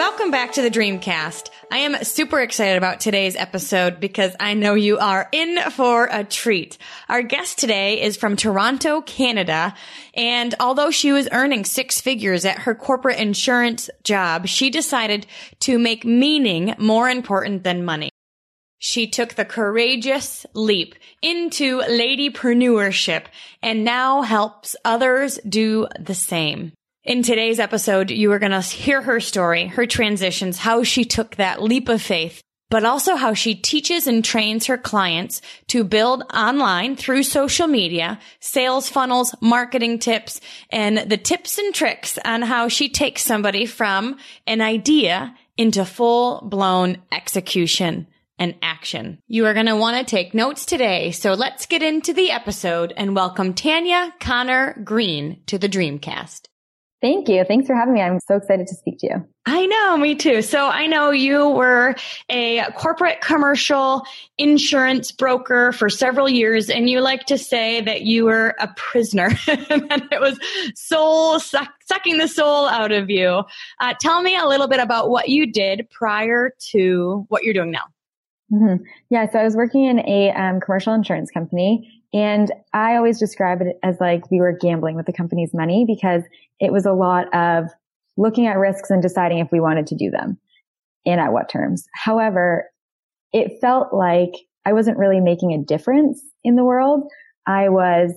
Welcome back to the Dreamcast. I am super excited about today's episode because I know you are in for a treat. Our guest today is from Toronto, Canada. And although she was earning six figures at her corporate insurance job, she decided to make meaning more important than money. She took the courageous leap into ladypreneurship and now helps others do the same. In today's episode, you are going to hear her story, her transitions, how she took that leap of faith, but also how she teaches and trains her clients to build online through social media, sales funnels, marketing tips, and the tips and tricks on how she takes somebody from an idea into full blown execution and action. You are going to want to take notes today. So let's get into the episode and welcome Tanya Connor Green to the Dreamcast. Thank you. Thanks for having me. I'm so excited to speak to you. I know, me too. So I know you were a corporate commercial insurance broker for several years, and you like to say that you were a prisoner and it was soul suck, sucking the soul out of you. Uh, tell me a little bit about what you did prior to what you're doing now. Mm-hmm. Yeah, so I was working in a um, commercial insurance company and I always describe it as like we were gambling with the company's money because it was a lot of looking at risks and deciding if we wanted to do them and at what terms. However, it felt like I wasn't really making a difference in the world. I was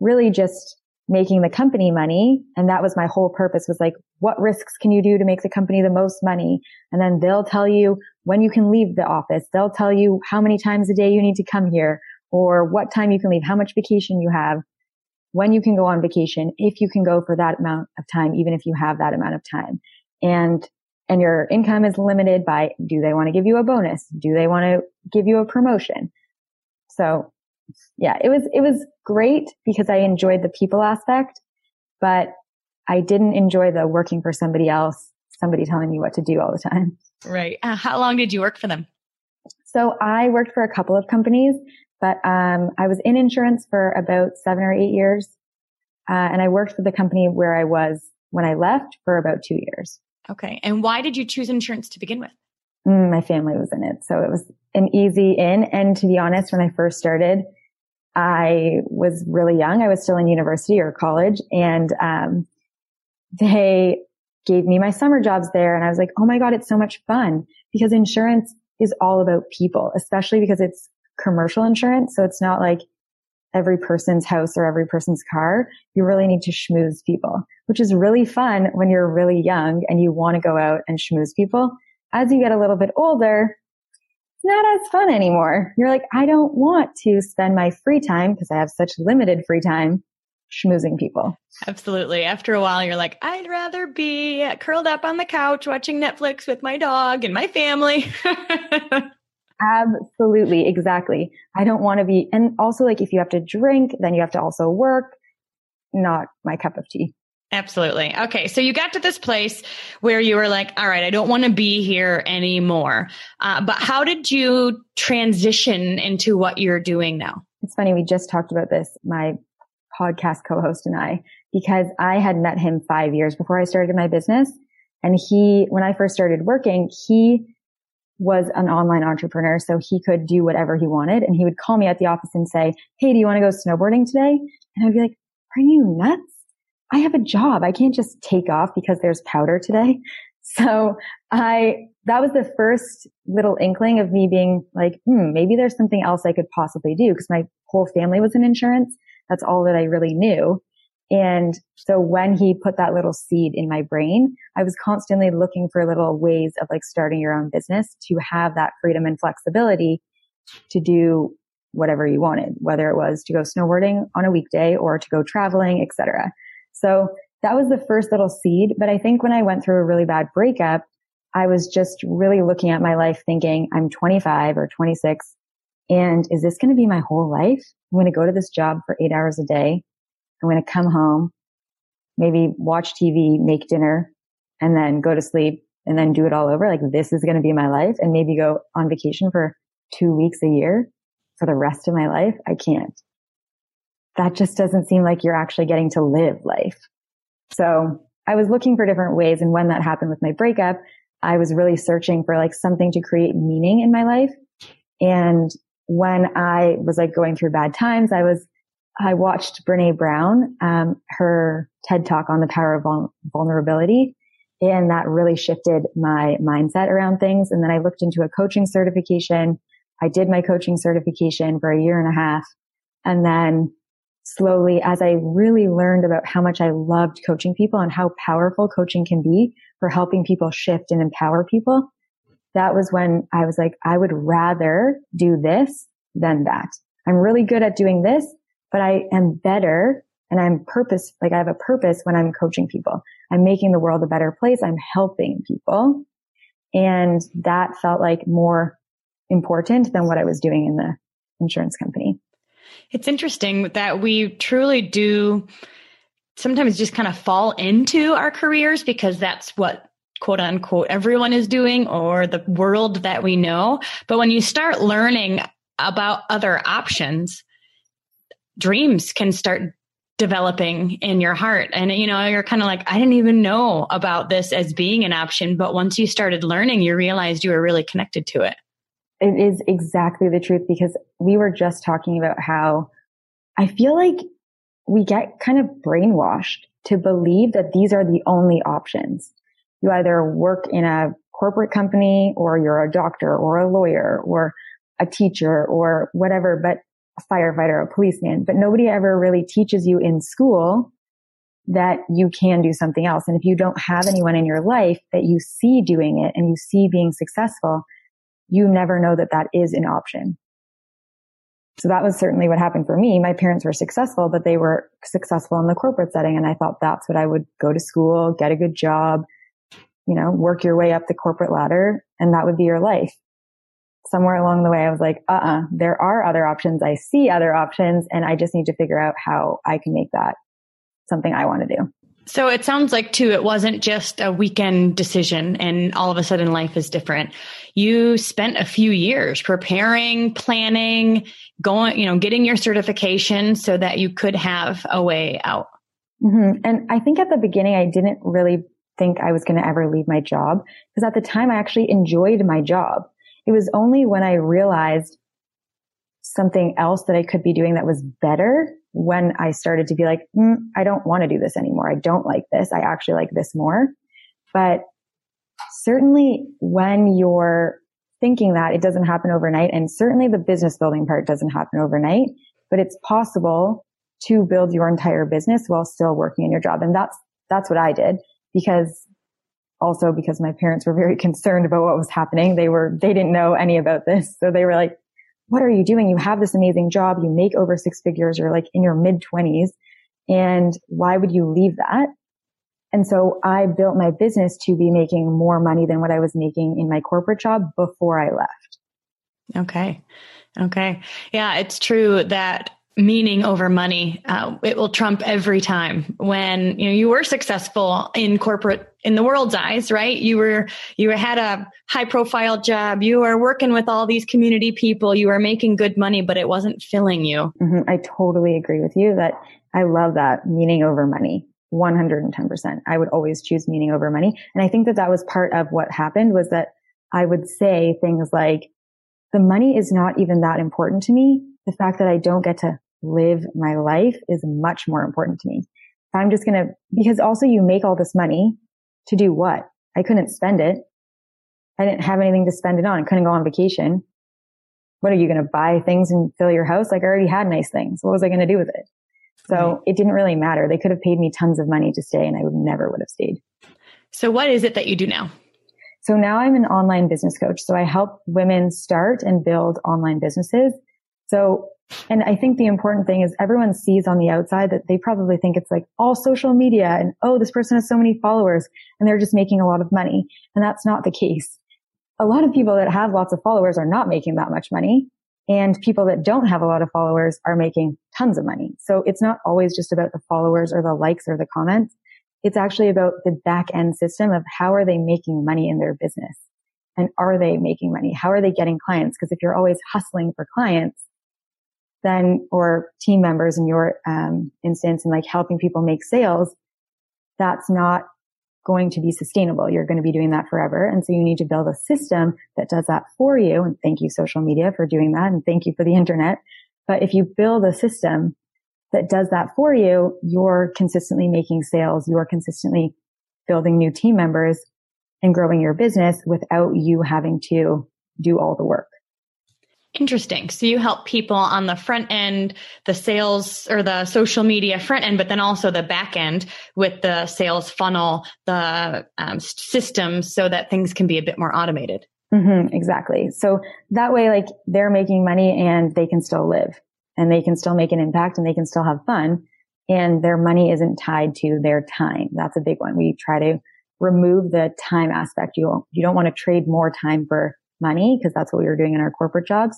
really just making the company money. And that was my whole purpose was like, what risks can you do to make the company the most money? And then they'll tell you when you can leave the office. They'll tell you how many times a day you need to come here or what time you can leave, how much vacation you have, when you can go on vacation, if you can go for that amount of time, even if you have that amount of time. And, and your income is limited by, do they want to give you a bonus? Do they want to give you a promotion? So yeah, it was, it was great because I enjoyed the people aspect, but I didn't enjoy the working for somebody else, somebody telling me what to do all the time. Right. Uh, how long did you work for them? So I worked for a couple of companies. But um, I was in insurance for about seven or eight years, uh, and I worked for the company where I was when I left for about two years. Okay. And why did you choose insurance to begin with? Mm, my family was in it, so it was an easy in. And to be honest, when I first started, I was really young. I was still in university or college, and um, they gave me my summer jobs there, and I was like, "Oh my god, it's so much fun!" Because insurance is all about people, especially because it's commercial insurance. So it's not like every person's house or every person's car. You really need to schmooze people, which is really fun when you're really young and you want to go out and schmooze people. As you get a little bit older, it's not as fun anymore. You're like, I don't want to spend my free time because I have such limited free time schmoozing people. Absolutely. After a while, you're like, I'd rather be curled up on the couch watching Netflix with my dog and my family. Absolutely. Exactly. I don't want to be, and also like if you have to drink, then you have to also work. Not my cup of tea. Absolutely. Okay. So you got to this place where you were like, all right, I don't want to be here anymore. Uh, but how did you transition into what you're doing now? It's funny. We just talked about this, my podcast co-host and I, because I had met him five years before I started my business. And he, when I first started working, he was an online entrepreneur, so he could do whatever he wanted. And he would call me at the office and say, Hey, do you want to go snowboarding today? And I'd be like, are you nuts? I have a job. I can't just take off because there's powder today. So I, that was the first little inkling of me being like, hmm, maybe there's something else I could possibly do because my whole family was in insurance. That's all that I really knew. And so when he put that little seed in my brain, I was constantly looking for little ways of like starting your own business to have that freedom and flexibility to do whatever you wanted, whether it was to go snowboarding on a weekday or to go traveling, etc. So that was the first little seed. But I think when I went through a really bad breakup, I was just really looking at my life thinking, I'm 25 or 26. And is this going to be my whole life? I'm going to go to this job for eight hours a day. I'm going to come home, maybe watch TV, make dinner, and then go to sleep, and then do it all over. Like this is going to be my life and maybe go on vacation for two weeks a year for the rest of my life. I can't. That just doesn't seem like you're actually getting to live life. So I was looking for different ways. And when that happened with my breakup, I was really searching for like something to create meaning in my life. And when I was like going through bad times, I was, I watched Brene Brown, um, her TED talk on the power of vul- vulnerability. And that really shifted my mindset around things. And then I looked into a coaching certification. I did my coaching certification for a year and a half. And then slowly, as I really learned about how much I loved coaching people and how powerful coaching can be for helping people shift and empower people, that was when I was like, I would rather do this than that. I'm really good at doing this, but I am better and I'm purpose, like I have a purpose when I'm coaching people. I'm making the world a better place. I'm helping people. And that felt like more important than what I was doing in the insurance company. It's interesting that we truly do sometimes just kind of fall into our careers because that's what quote unquote everyone is doing or the world that we know. But when you start learning about other options, dreams can start developing in your heart. And, you know, you're kind of like, I didn't even know about this as being an option. But once you started learning, you realized you were really connected to it. It is exactly the truth because we were just talking about how I feel like we get kind of brainwashed to believe that these are the only options. You either work in a corporate company or you're a doctor or a lawyer or a teacher or whatever, but a firefighter, a policeman, but nobody ever really teaches you in school that you can do something else. And if you don't have anyone in your life that you see doing it and you see being successful, you never know that that is an option. So that was certainly what happened for me. My parents were successful, but they were successful in the corporate setting. And I thought that's what I would go to school, get a good job, you know, work your way up the corporate ladder and that would be your life. Somewhere along the way, I was like, uh uh-uh, uh there are other options. I see other options and I just need to figure out how I can make that something I want to do. So it sounds like too, it wasn't just a weekend decision and all of a sudden life is different. You spent a few years preparing, planning, going, you know, getting your certification so that you could have a way out. Mm-hmm. And I think at the beginning, I didn't really think I was going to ever leave my job because at the time I actually enjoyed my job. It was only when I realized something else that I could be doing that was better when I started to be like, mm, I don't want to do this anymore. I don't like this. I actually like this more. But certainly when you're thinking that it doesn't happen overnight and certainly the business building part doesn't happen overnight, but it's possible to build your entire business while still working in your job. And that's, that's what I did because also because my parents were very concerned about what was happening. They were, they didn't know any about this. So they were like, what are you doing? You have this amazing job. You make over six figures. You're like in your mid twenties. And why would you leave that? And so I built my business to be making more money than what I was making in my corporate job before I left. Okay. Okay. Yeah, it's true that meaning over money uh, it will trump every time. When you know you were successful in corporate in the world's eyes right? You were you had a high profile job. You were working with all these community people. You were making good money but it wasn't filling you. Mm-hmm. i totally agree with you that i love that meaning over money. 110% i would always choose meaning over money. And i think that that was part of what happened was that i would say things like the money is not even that important to me. The fact that I don't get to live my life is much more important to me. I'm just going to, because also you make all this money to do what? I couldn't spend it. I didn't have anything to spend it on. I couldn't go on vacation. What are you going to buy things and fill your house? Like I already had nice things. What was I going to do with it? So right. it didn't really matter. They could have paid me tons of money to stay and I would never would have stayed. So what is it that you do now? So now I'm an online business coach. So I help women start and build online businesses. So and I think the important thing is everyone sees on the outside that they probably think it's like all social media and, oh, this person has so many followers and they're just making a lot of money. And that's not the case. A lot of people that have lots of followers are not making that much money. And people that don't have a lot of followers are making tons of money. So it's not always just about the followers or the likes or the comments. It's actually about the back end system of how are they making money in their business? And are they making money? How are they getting clients? Because if you're always hustling for clients, then, or team members in your um, instance and like helping people make sales, that's not going to be sustainable. You're going to be doing that forever. And so you need to build a system that does that for you. And thank you, social media, for doing that. And thank you for the internet. But if you build a system that does that for you, you're consistently making sales. You're consistently building new team members and growing your business without you having to do all the work. Interesting. So you help people on the front end, the sales or the social media front end, but then also the back end with the sales funnel, the um, systems so that things can be a bit more automated. Mm-hmm, exactly. So that way, like they're making money and they can still live and they can still make an impact and they can still have fun and their money isn't tied to their time. That's a big one. We try to remove the time aspect. You, you don't want to trade more time for money because that's what we were doing in our corporate jobs.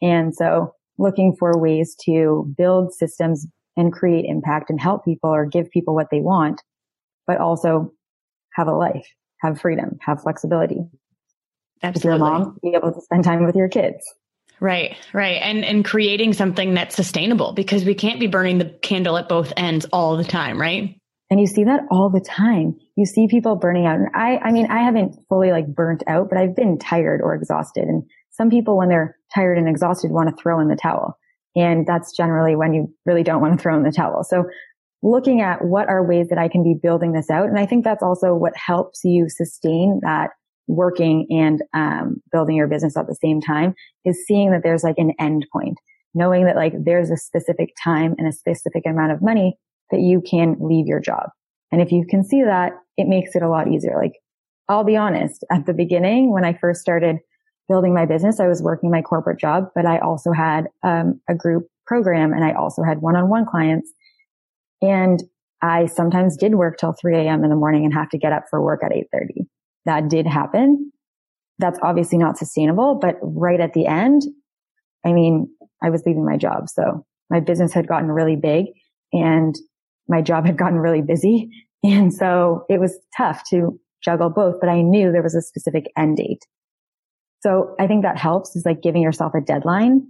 And so looking for ways to build systems and create impact and help people or give people what they want, but also have a life, have freedom, have flexibility. Absolutely. Mom, be able to spend time with your kids. Right, right. And and creating something that's sustainable because we can't be burning the candle at both ends all the time, right? And you see that all the time. You see people burning out. And I, I mean, I haven't fully like burnt out, but I've been tired or exhausted. And some people, when they're tired and exhausted, want to throw in the towel. And that's generally when you really don't want to throw in the towel. So looking at what are ways that I can be building this out. And I think that's also what helps you sustain that working and um, building your business at the same time is seeing that there's like an end point, knowing that like there's a specific time and a specific amount of money that you can leave your job. And if you can see that, it makes it a lot easier. Like, I'll be honest, at the beginning, when I first started building my business, I was working my corporate job, but I also had um, a group program and I also had one-on-one clients. And I sometimes did work till 3 a.m. in the morning and have to get up for work at 8.30. That did happen. That's obviously not sustainable, but right at the end, I mean, I was leaving my job. So my business had gotten really big and my job had gotten really busy. And so it was tough to juggle both, but I knew there was a specific end date. So I think that helps is like giving yourself a deadline.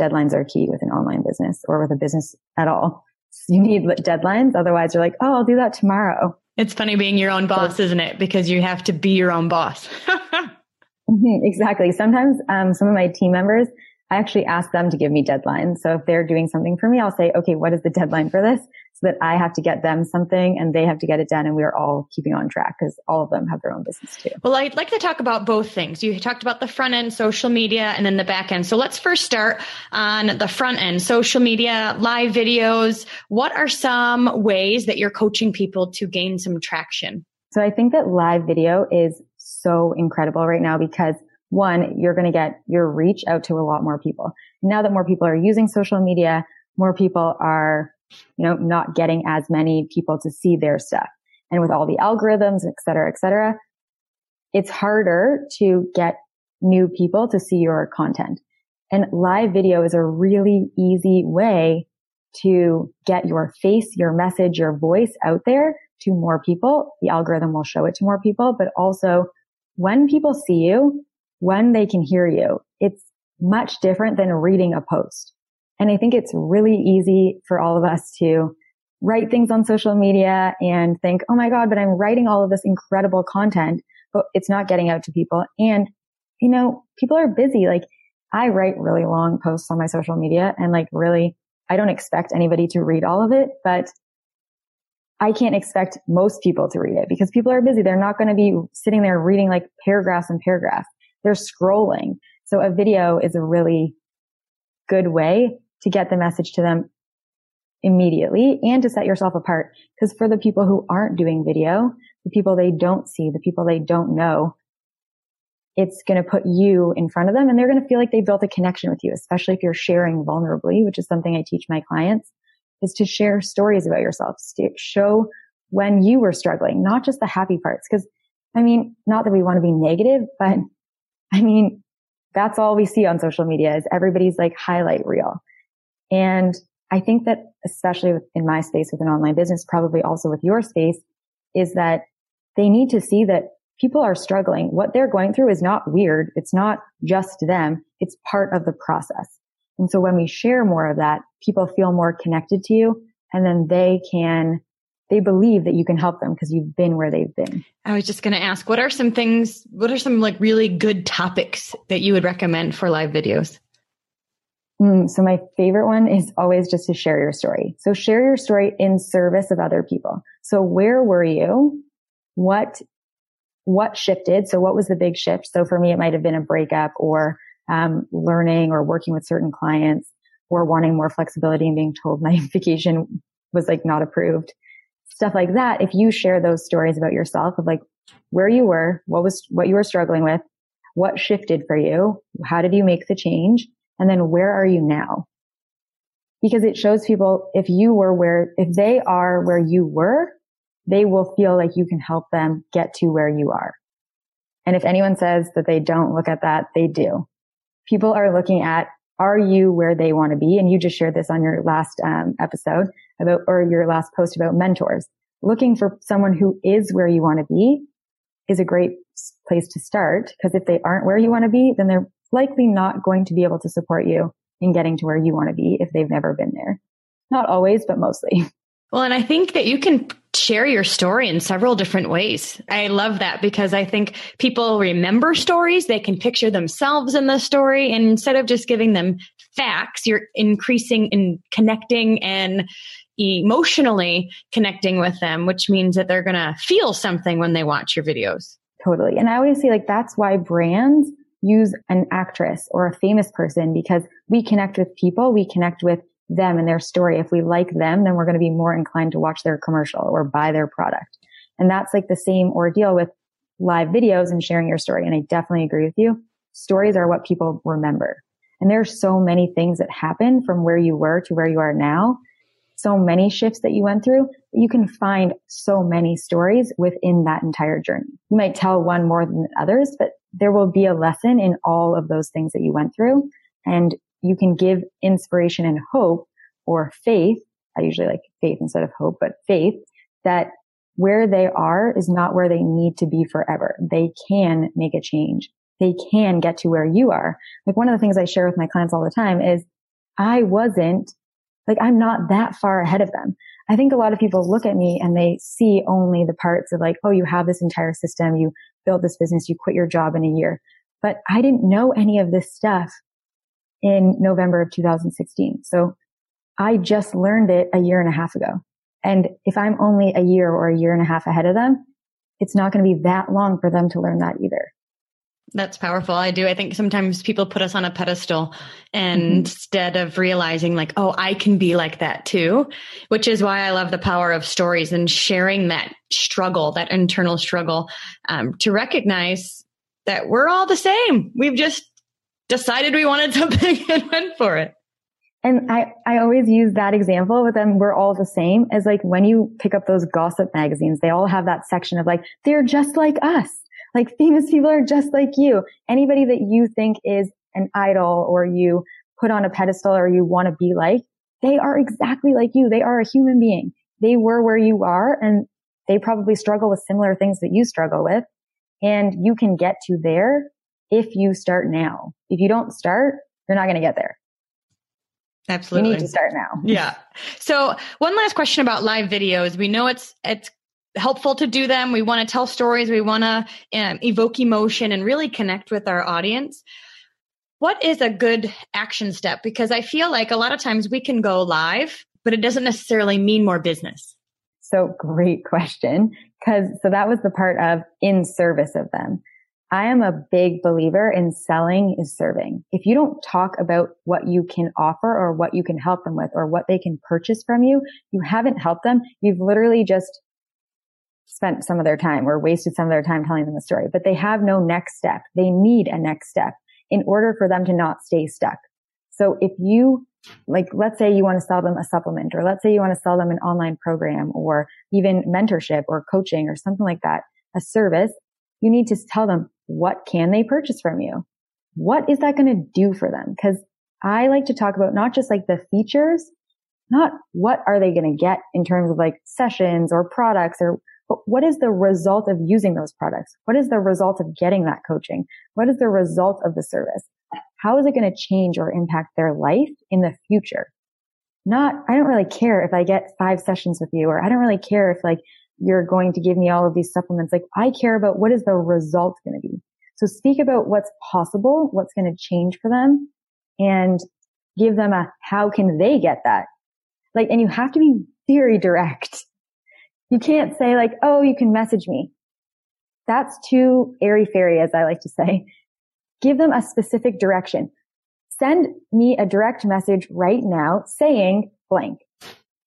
Deadlines are key with an online business or with a business at all. You need deadlines. Otherwise you're like, Oh, I'll do that tomorrow. It's funny being your own boss, isn't it? Because you have to be your own boss. mm-hmm, exactly. Sometimes, um, some of my team members, I actually ask them to give me deadlines. So if they're doing something for me, I'll say, okay, what is the deadline for this? So that I have to get them something and they have to get it done and we are all keeping on track because all of them have their own business too. Well, I'd like to talk about both things. You talked about the front end, social media, and then the back end. So let's first start on the front end, social media, live videos. What are some ways that you're coaching people to gain some traction? So I think that live video is so incredible right now because one, you're going to get your reach out to a lot more people. Now that more people are using social media, more people are, you know, not getting as many people to see their stuff. And with all the algorithms, et cetera, et cetera, it's harder to get new people to see your content. And live video is a really easy way to get your face, your message, your voice out there to more people. The algorithm will show it to more people, but also when people see you, when they can hear you, it's much different than reading a post. And I think it's really easy for all of us to write things on social media and think, Oh my God, but I'm writing all of this incredible content, but it's not getting out to people. And, you know, people are busy. Like I write really long posts on my social media and like really, I don't expect anybody to read all of it, but I can't expect most people to read it because people are busy. They're not going to be sitting there reading like paragraphs and paragraphs they're scrolling. So a video is a really good way to get the message to them immediately and to set yourself apart. Because for the people who aren't doing video, the people they don't see, the people they don't know, it's going to put you in front of them and they're going to feel like they built a connection with you, especially if you're sharing vulnerably, which is something I teach my clients is to share stories about yourself, to show when you were struggling, not just the happy parts. Cause I mean, not that we want to be negative, but I mean, that's all we see on social media is everybody's like highlight reel. And I think that especially in my space with an online business, probably also with your space, is that they need to see that people are struggling. What they're going through is not weird. It's not just them. It's part of the process. And so when we share more of that, people feel more connected to you and then they can, they believe that you can help them because you've been where they've been. I was just going to ask, what are some things, what are some like really good topics that you would recommend for live videos? Mm, so my favorite one is always just to share your story. So share your story in service of other people. So where were you? What, what shifted? So what was the big shift? So for me, it might have been a breakup or um, learning or working with certain clients or wanting more flexibility and being told my vacation was like not approved. Stuff like that. If you share those stories about yourself of like where you were, what was, what you were struggling with, what shifted for you, how did you make the change? And then where are you now? Because it shows people if you were where, if they are where you were, they will feel like you can help them get to where you are. And if anyone says that they don't look at that, they do people are looking at, are you where they want to be? And you just shared this on your last um, episode about, or your last post about mentors. Looking for someone who is where you want to be is a great place to start because if they aren't where you want to be, then they're likely not going to be able to support you in getting to where you want to be if they've never been there. Not always, but mostly. Well, and I think that you can share your story in several different ways. I love that because I think people remember stories. They can picture themselves in the story. And instead of just giving them facts, you're increasing in connecting and emotionally connecting with them, which means that they're going to feel something when they watch your videos. Totally. And I always say like that's why brands use an actress or a famous person because we connect with people. We connect with them and their story. If we like them, then we're going to be more inclined to watch their commercial or buy their product. And that's like the same ordeal with live videos and sharing your story. And I definitely agree with you. Stories are what people remember. And there are so many things that happen from where you were to where you are now. So many shifts that you went through. You can find so many stories within that entire journey. You might tell one more than others, but there will be a lesson in all of those things that you went through. And you can give inspiration and hope or faith. I usually like faith instead of hope, but faith that where they are is not where they need to be forever. They can make a change. They can get to where you are. Like one of the things I share with my clients all the time is I wasn't like, I'm not that far ahead of them. I think a lot of people look at me and they see only the parts of like, oh, you have this entire system. You build this business. You quit your job in a year. But I didn't know any of this stuff in November of 2016. So I just learned it a year and a half ago. And if I'm only a year or a year and a half ahead of them, it's not going to be that long for them to learn that either. That's powerful. I do. I think sometimes people put us on a pedestal and mm-hmm. instead of realizing like, oh, I can be like that too, which is why I love the power of stories and sharing that struggle, that internal struggle, um, to recognize that we're all the same. We've just decided we wanted something and went for it. And I, I always use that example with them. We're all the same as like when you pick up those gossip magazines, they all have that section of like, they're just like us. Like famous people are just like you. Anybody that you think is an idol or you put on a pedestal or you want to be like, they are exactly like you. They are a human being. They were where you are and they probably struggle with similar things that you struggle with. And you can get to there if you start now. If you don't start, you're not going to get there. Absolutely. You need to start now. Yeah. So one last question about live videos. We know it's, it's helpful to do them. We want to tell stories. We want to um, evoke emotion and really connect with our audience. What is a good action step? Because I feel like a lot of times we can go live, but it doesn't necessarily mean more business. So great question. Cause so that was the part of in service of them. I am a big believer in selling is serving. If you don't talk about what you can offer or what you can help them with or what they can purchase from you, you haven't helped them. You've literally just spent some of their time or wasted some of their time telling them the story, but they have no next step. They need a next step in order for them to not stay stuck. So if you like, let's say you want to sell them a supplement or let's say you want to sell them an online program or even mentorship or coaching or something like that, a service, you need to tell them what can they purchase from you? What is that going to do for them? Cause I like to talk about not just like the features, not what are they going to get in terms of like sessions or products or but what is the result of using those products? What is the result of getting that coaching? What is the result of the service? How is it going to change or impact their life in the future? Not, I don't really care if I get five sessions with you, or I don't really care if like you're going to give me all of these supplements. Like I care about what is the result going to be. So speak about what's possible, what's going to change for them and give them a how can they get that? Like, and you have to be very direct. You can't say like, oh, you can message me. That's too airy fairy, as I like to say. Give them a specific direction. Send me a direct message right now saying blank.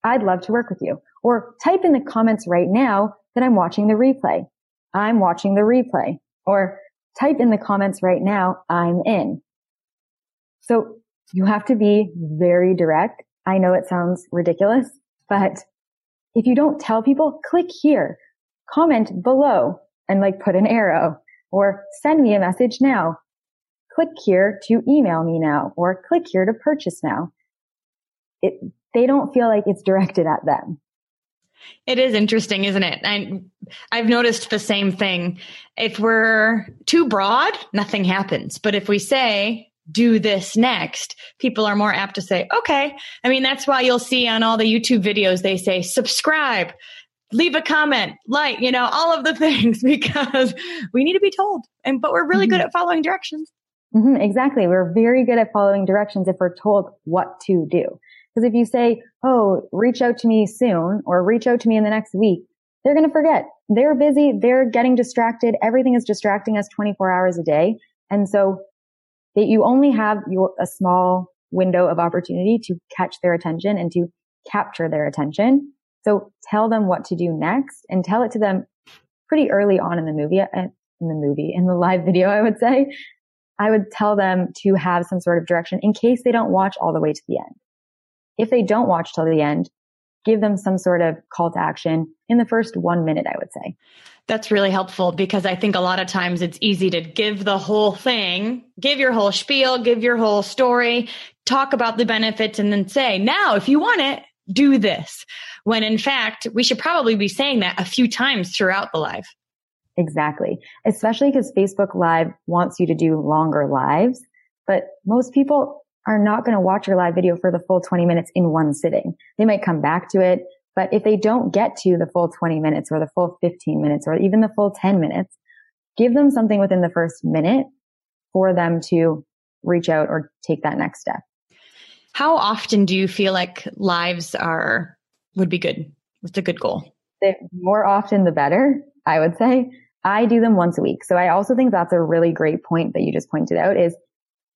I'd love to work with you. Or type in the comments right now that I'm watching the replay. I'm watching the replay. Or type in the comments right now, I'm in. So you have to be very direct. I know it sounds ridiculous, but if you don't tell people, click here, comment below and like put an arrow or send me a message now. Click here to email me now or click here to purchase now. It, they don't feel like it's directed at them. It is interesting, isn't it? I, I've noticed the same thing. If we're too broad, nothing happens. But if we say, do this next, people are more apt to say, okay. I mean, that's why you'll see on all the YouTube videos, they say subscribe, leave a comment, like, you know, all of the things because we need to be told. And, but we're really mm-hmm. good at following directions. Mm-hmm, exactly. We're very good at following directions if we're told what to do. Because if you say, Oh, reach out to me soon or reach out to me in the next week, they're going to forget. They're busy. They're getting distracted. Everything is distracting us 24 hours a day. And so that you only have your, a small window of opportunity to catch their attention and to capture their attention. So tell them what to do next and tell it to them pretty early on in the movie, uh, in the movie, in the live video, I would say. I would tell them to have some sort of direction in case they don't watch all the way to the end if they don't watch till the end, give them some sort of call to action in the first one minute, I would say. That's really helpful because I think a lot of times it's easy to give the whole thing, give your whole spiel, give your whole story, talk about the benefits and then say, now, if you want it, do this. When in fact, we should probably be saying that a few times throughout the live. Exactly. Especially because Facebook Live wants you to do longer lives, but most people are not going to watch your live video for the full 20 minutes in one sitting. They might come back to it, but if they don't get to the full 20 minutes or the full 15 minutes or even the full 10 minutes, give them something within the first minute for them to reach out or take that next step. How often do you feel like lives are would be good? What's a good goal? The more often the better, I would say. I do them once a week. So I also think that's a really great point that you just pointed out is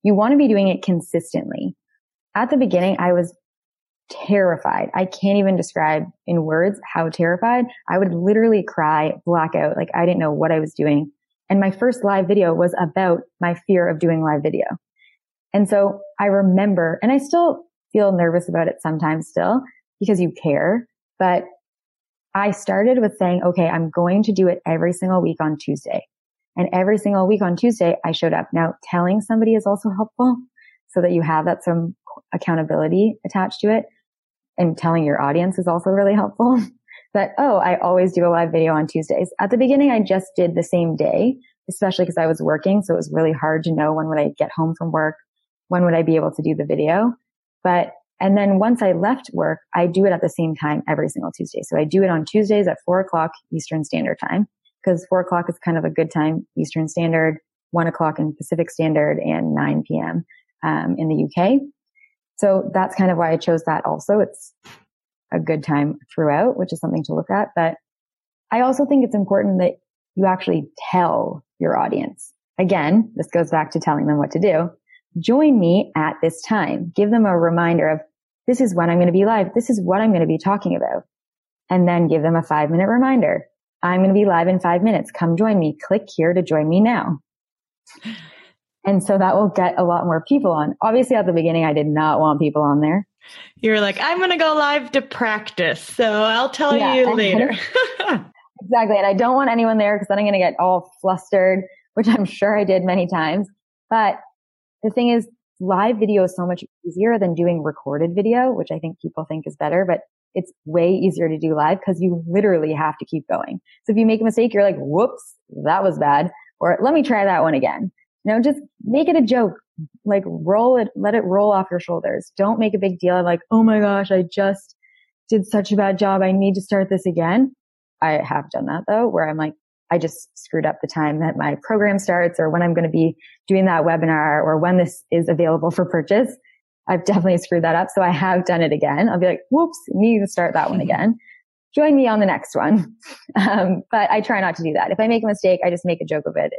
you want to be doing it consistently. At the beginning, I was terrified. I can't even describe in words how terrified. I would literally cry, blackout. like I didn't know what I was doing. And my first live video was about my fear of doing live video. And so I remember, and I still feel nervous about it sometimes still because you care, but I started with saying, okay, I'm going to do it every single week on Tuesday. And every single week on Tuesday, I showed up. Now telling somebody is also helpful so that you have that some accountability attached to it. And telling your audience is also really helpful that, oh, I always do a live video on Tuesdays. At the beginning, I just did the same day, especially because I was working. So it was really hard to know when would I get home from work? When would I be able to do the video? But, and then once I left work, I do it at the same time every single Tuesday. So I do it on Tuesdays at four o'clock Eastern Standard Time because four o'clock is kind of a good time Eastern Standard, one o'clock in Pacific Standard, and 9 p.m. Um, in the UK. So that's kind of why I chose that also. It's a good time throughout, which is something to look at. But I also think it's important that you actually tell your audience. Again, this goes back to telling them what to do. Join me at this time. Give them a reminder of this is when I'm going to be live. This is what I'm going to be talking about. And then give them a five minute reminder. I'm going to be live in five minutes. Come join me. Click here to join me now. And so that will get a lot more people on. Obviously at the beginning, I did not want people on there. You're like, I'm going to go live to practice. So I'll tell yeah, you later. exactly. And I don't want anyone there because then I'm going to get all flustered, which I'm sure I did many times. But the thing is, live video is so much easier than doing recorded video, which I think people think is better. But it's way easier to do live because you literally have to keep going. So if you make a mistake, you're like, whoops, that was bad. Or let me try that one again. Know, just make it a joke. Like roll it, let it roll off your shoulders. Don't make a big deal of like, oh my gosh, I just did such a bad job. I need to start this again. I have done that though, where I'm like, I just screwed up the time that my program starts or when I'm going to be doing that webinar or when this is available for purchase. I've definitely screwed that up. So I have done it again. I'll be like, whoops, need to start that one mm-hmm. again. Join me on the next one. Um, but I try not to do that. If I make a mistake, I just make a joke of it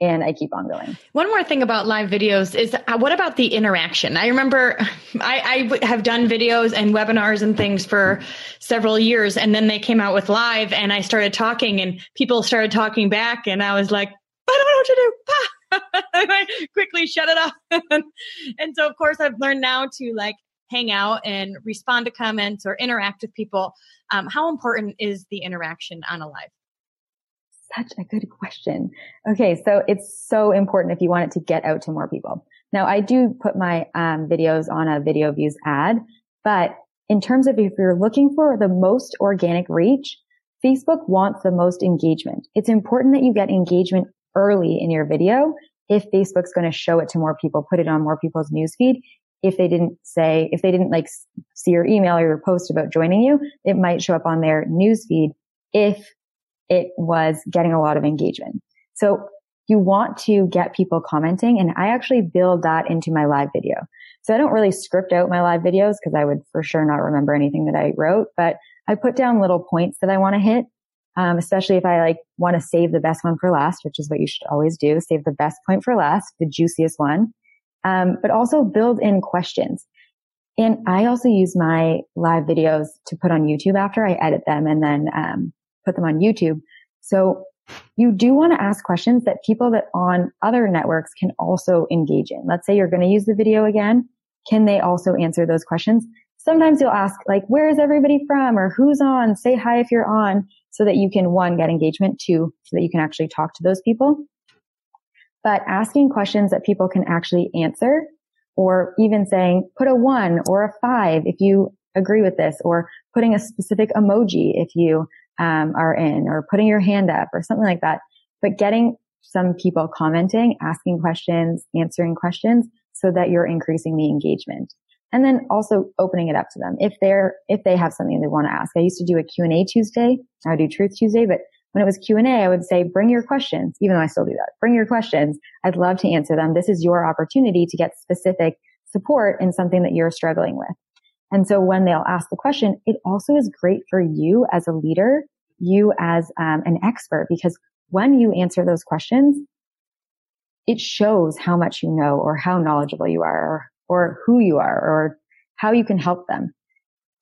and I keep on going. One more thing about live videos is uh, what about the interaction? I remember I, I have done videos and webinars and things for several years, and then they came out with live, and I started talking, and people started talking back, and I was like, I don't know what to do. Quickly shut it off. and so, of course, I've learned now to like hang out and respond to comments or interact with people. Um, how important is the interaction on a live? such a good question. Okay. So it's so important if you want it to get out to more people. Now I do put my um, videos on a video views ad, but in terms of if you're looking for the most organic reach, Facebook wants the most engagement. It's important that you get engagement early in your video if Facebook's going to show it to more people, put it on more people's newsfeed. If they didn't say, if they didn't like see your email or your post about joining you, it might show up on their newsfeed if it was getting a lot of engagement. So you want to get people commenting and I actually build that into my live video. So I don't really script out my live videos because I would for sure not remember anything that I wrote, but I put down little points that I want to hit. Um, especially if I like want to save the best one for last, which is what you should always do. Save the best point for last, the juiciest one. Um, but also build in questions. And I also use my live videos to put on YouTube after I edit them and then um, put them on YouTube. So you do want to ask questions that people that on other networks can also engage in. Let's say you're going to use the video again. Can they also answer those questions? Sometimes you'll ask like, where is everybody from or who's on? Say hi if you're on so that you can one, get engagement, two, so that you can actually talk to those people. But asking questions that people can actually answer or even saying, put a one or a five if you agree with this or putting a specific emoji if you um, are in or putting your hand up or something like that. But getting some people commenting, asking questions, answering questions so that you're increasing the engagement. And then also opening it up to them. If they're, if they have something they want to ask. I used to do a Q&A Tuesday. I would do Truth Tuesday, but when it was Q&A, I would say, bring your questions, even though I still do that. Bring your questions. I'd love to answer them. This is your opportunity to get specific support in something that you're struggling with. And so when they'll ask the question, it also is great for you as a leader, you as um, an expert, because when you answer those questions, it shows how much you know or how knowledgeable you are or, or who you are or how you can help them.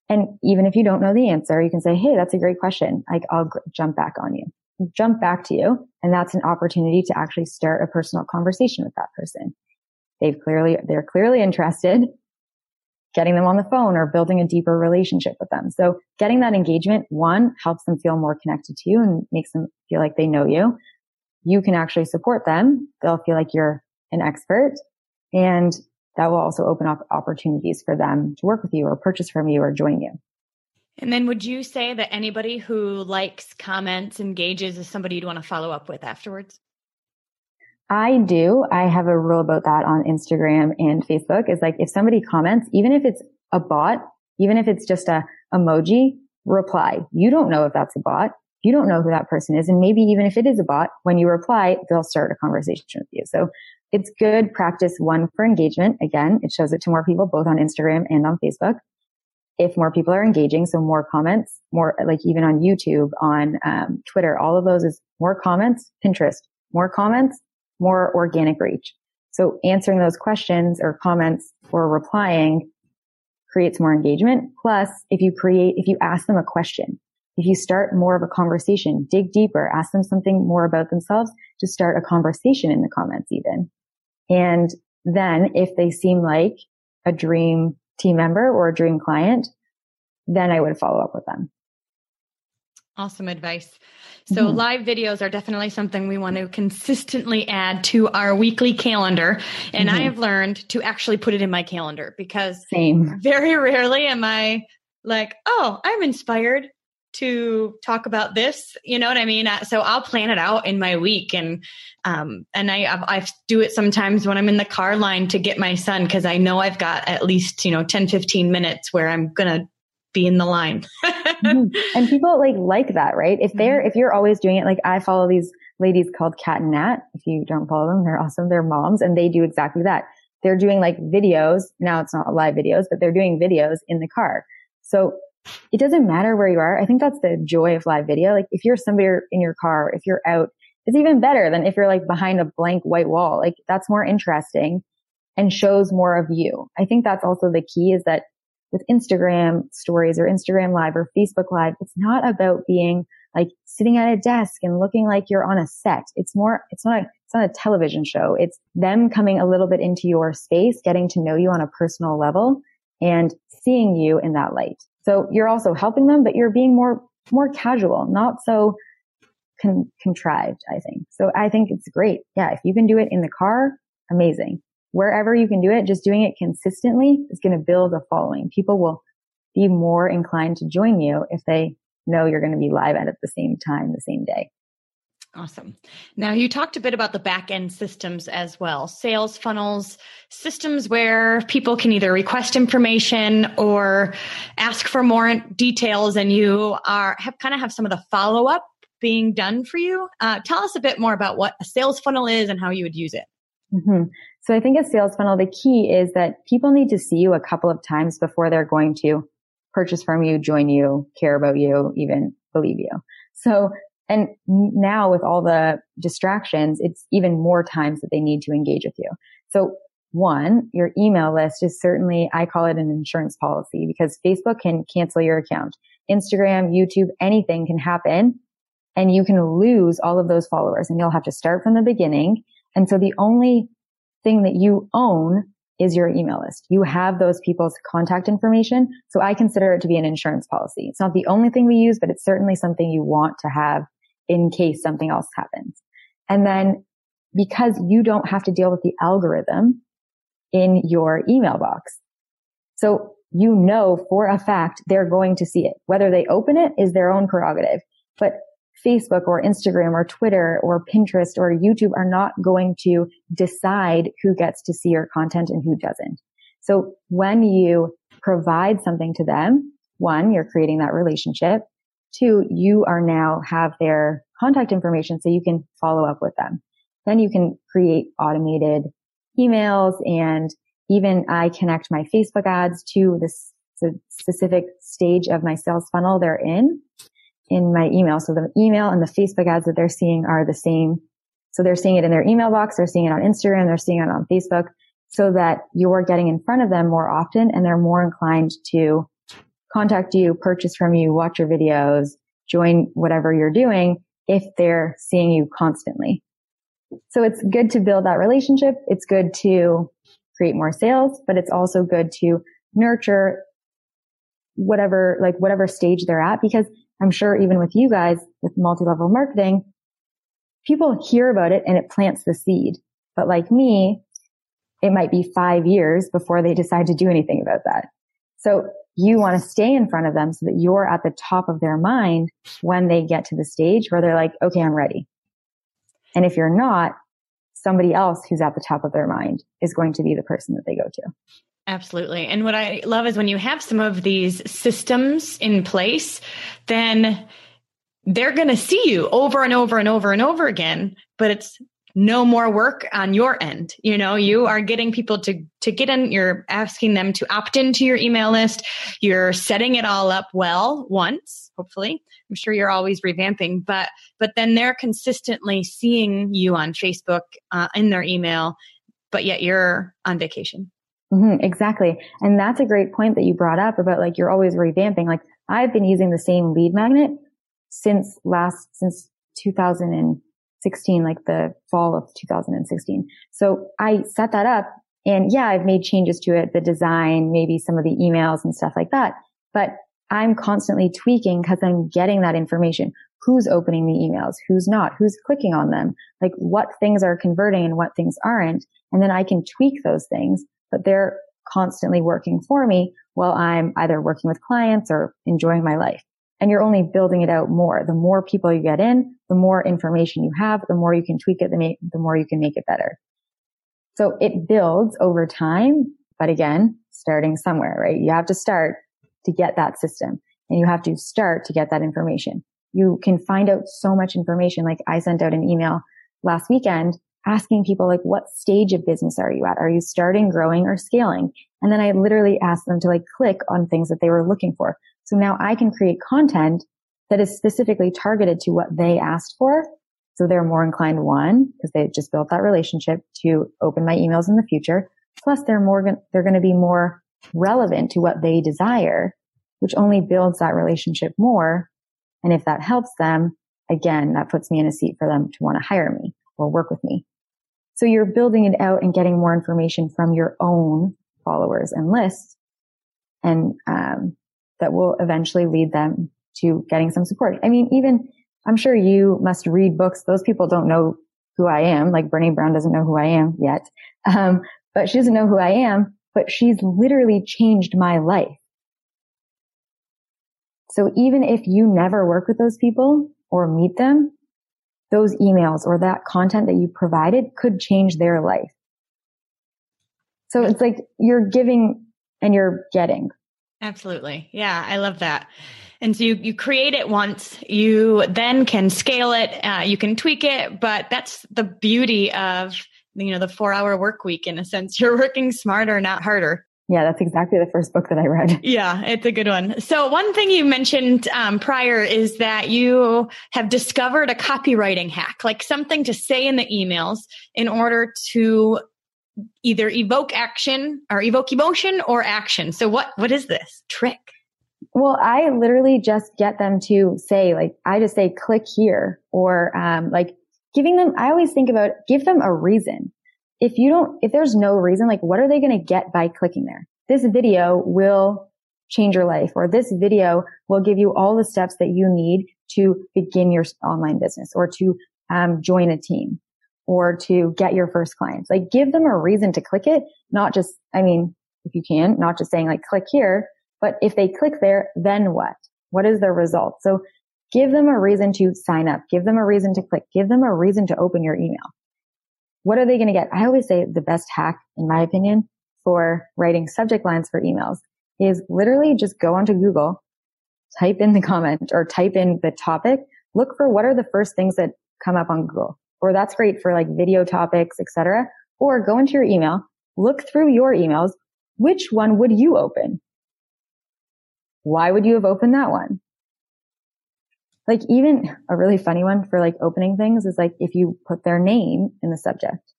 And even if you don't know the answer, you can say, Hey, that's a great question. Like I'll jump back on you, jump back to you. And that's an opportunity to actually start a personal conversation with that person. They've clearly, they're clearly interested getting them on the phone or building a deeper relationship with them. So getting that engagement, one, helps them feel more connected to you and makes them feel like they know you. You can actually support them. They'll feel like you're an expert and that will also open up opportunities for them to work with you or purchase from you or join you. And then would you say that anybody who likes, comments, engages is somebody you'd want to follow up with afterwards? I do. I have a rule about that on Instagram and Facebook is like if somebody comments, even if it's a bot, even if it's just a emoji, reply. You don't know if that's a bot. You don't know who that person is. And maybe even if it is a bot, when you reply, they'll start a conversation with you. So it's good practice one for engagement. Again, it shows it to more people, both on Instagram and on Facebook. If more people are engaging, so more comments, more like even on YouTube, on um, Twitter, all of those is more comments, Pinterest, more comments, more organic reach. So answering those questions or comments or replying creates more engagement. Plus, if you create, if you ask them a question, if you start more of a conversation, dig deeper, ask them something more about themselves to start a conversation in the comments even. And then if they seem like a dream team member or a dream client, then I would follow up with them. Awesome advice. So mm-hmm. live videos are definitely something we want to consistently add to our weekly calendar. And mm-hmm. I have learned to actually put it in my calendar because Same. very rarely am I like, oh, I'm inspired to talk about this. You know what I mean? Uh, so I'll plan it out in my week and, um, and I, I do it sometimes when I'm in the car line to get my son because I know I've got at least, you know, 10, 15 minutes where I'm to be in the line. mm-hmm. And people like, like that, right? If they're, mm-hmm. if you're always doing it, like I follow these ladies called Cat and Nat. If you don't follow them, they're awesome. They're moms and they do exactly that. They're doing like videos. Now it's not live videos, but they're doing videos in the car. So it doesn't matter where you are. I think that's the joy of live video. Like if you're somewhere in your car, if you're out, it's even better than if you're like behind a blank white wall. Like that's more interesting and shows more of you. I think that's also the key is that with Instagram stories or Instagram live or Facebook live, it's not about being like sitting at a desk and looking like you're on a set. It's more, it's not a, it's not a television show. It's them coming a little bit into your space, getting to know you on a personal level and seeing you in that light. So you're also helping them, but you're being more, more casual, not so con- contrived, I think. So I think it's great. Yeah. If you can do it in the car, amazing. Wherever you can do it, just doing it consistently is going to build a following. People will be more inclined to join you if they know you're going to be live at, at the same time, the same day. Awesome. Now you talked a bit about the back end systems as well. Sales funnels, systems where people can either request information or ask for more details and you are have kind of have some of the follow up being done for you. Uh, tell us a bit more about what a sales funnel is and how you would use it. Mm-hmm. So I think a sales funnel, the key is that people need to see you a couple of times before they're going to purchase from you, join you, care about you, even believe you. So and now with all the distractions, it's even more times that they need to engage with you. So one, your email list is certainly, I call it an insurance policy because Facebook can cancel your account. Instagram, YouTube, anything can happen and you can lose all of those followers and you'll have to start from the beginning. And so the only thing that you own is your email list. You have those people's contact information. So I consider it to be an insurance policy. It's not the only thing we use, but it's certainly something you want to have in case something else happens. And then because you don't have to deal with the algorithm in your email box. So you know for a fact they're going to see it. Whether they open it is their own prerogative. But Facebook or Instagram or Twitter or Pinterest or YouTube are not going to decide who gets to see your content and who doesn't. So when you provide something to them, one, you're creating that relationship. Two, you are now have their contact information so you can follow up with them. Then you can create automated emails and even I connect my Facebook ads to this specific stage of my sales funnel they're in in my email. So the email and the Facebook ads that they're seeing are the same. So they're seeing it in their email box. They're seeing it on Instagram. They're seeing it on Facebook so that you're getting in front of them more often and they're more inclined to contact you, purchase from you, watch your videos, join whatever you're doing if they're seeing you constantly. So it's good to build that relationship. It's good to create more sales, but it's also good to nurture whatever, like whatever stage they're at, because I'm sure even with you guys with multi-level marketing, people hear about it and it plants the seed. But like me, it might be five years before they decide to do anything about that. So you want to stay in front of them so that you're at the top of their mind when they get to the stage where they're like, okay, I'm ready. And if you're not, somebody else who's at the top of their mind is going to be the person that they go to. Absolutely. And what I love is when you have some of these systems in place, then they're going to see you over and over and over and over again, but it's no more work on your end. You know, you are getting people to, to get in, you're asking them to opt into your email list. You're setting it all up well once, hopefully. I'm sure you're always revamping, but, but then they're consistently seeing you on Facebook, uh, in their email, but yet you're on vacation. Mm-hmm, exactly. And that's a great point that you brought up about like, you're always revamping. Like I've been using the same lead magnet since last, since 2000 and 16, like the fall of 2016. So I set that up and yeah, I've made changes to it, the design, maybe some of the emails and stuff like that. But I'm constantly tweaking because I'm getting that information. Who's opening the emails? Who's not? Who's clicking on them? Like what things are converting and what things aren't. And then I can tweak those things, but they're constantly working for me while I'm either working with clients or enjoying my life. And you're only building it out more. The more people you get in, the more information you have, the more you can tweak it, the, the more you can make it better. So it builds over time. But again, starting somewhere, right? You have to start to get that system and you have to start to get that information. You can find out so much information. Like I sent out an email last weekend asking people like, what stage of business are you at? Are you starting, growing or scaling? And then I literally asked them to like click on things that they were looking for. So now I can create content that is specifically targeted to what they asked for. So they're more inclined one, because they just built that relationship to open my emails in the future. Plus they're more, they're going to be more relevant to what they desire, which only builds that relationship more. And if that helps them, again, that puts me in a seat for them to want to hire me or work with me. So you're building it out and getting more information from your own followers and lists. And, um, that will eventually lead them to getting some support. I mean, even I'm sure you must read books. Those people don't know who I am. Like Brene Brown doesn't know who I am yet. Um, but she doesn't know who I am, but she's literally changed my life. So even if you never work with those people or meet them, those emails or that content that you provided could change their life. So it's like you're giving and you're getting. Absolutely. Yeah, I love that. And so you, you create it once, you then can scale it, uh, you can tweak it, but that's the beauty of, you know, the four hour work week in a sense. You're working smarter, not harder. Yeah, that's exactly the first book that I read. Yeah, it's a good one. So one thing you mentioned um, prior is that you have discovered a copywriting hack, like something to say in the emails in order to either evoke action or evoke emotion or action. So what what is this trick? Well, I literally just get them to say like I just say click here or um, like giving them. I always think about give them a reason if you don't, if there's no reason, like what are they going to get by clicking there? This video will change your life or this video will give you all the steps that you need to begin your online business or to um, join a team or to get your first clients. Like give them a reason to click it, not just, I mean, if you can, not just saying like click here, but if they click there, then what? What is their result? So give them a reason to sign up. Give them a reason to click. Give them a reason to open your email what are they going to get? I always say the best hack, in my opinion, for writing subject lines for emails is literally just go onto Google, type in the comment or type in the topic, look for what are the first things that come up on Google. Or that's great for like video topics, etc. Or go into your email, look through your emails. Which one would you open? Why would you have opened that one? like even a really funny one for like opening things is like if you put their name in the subject,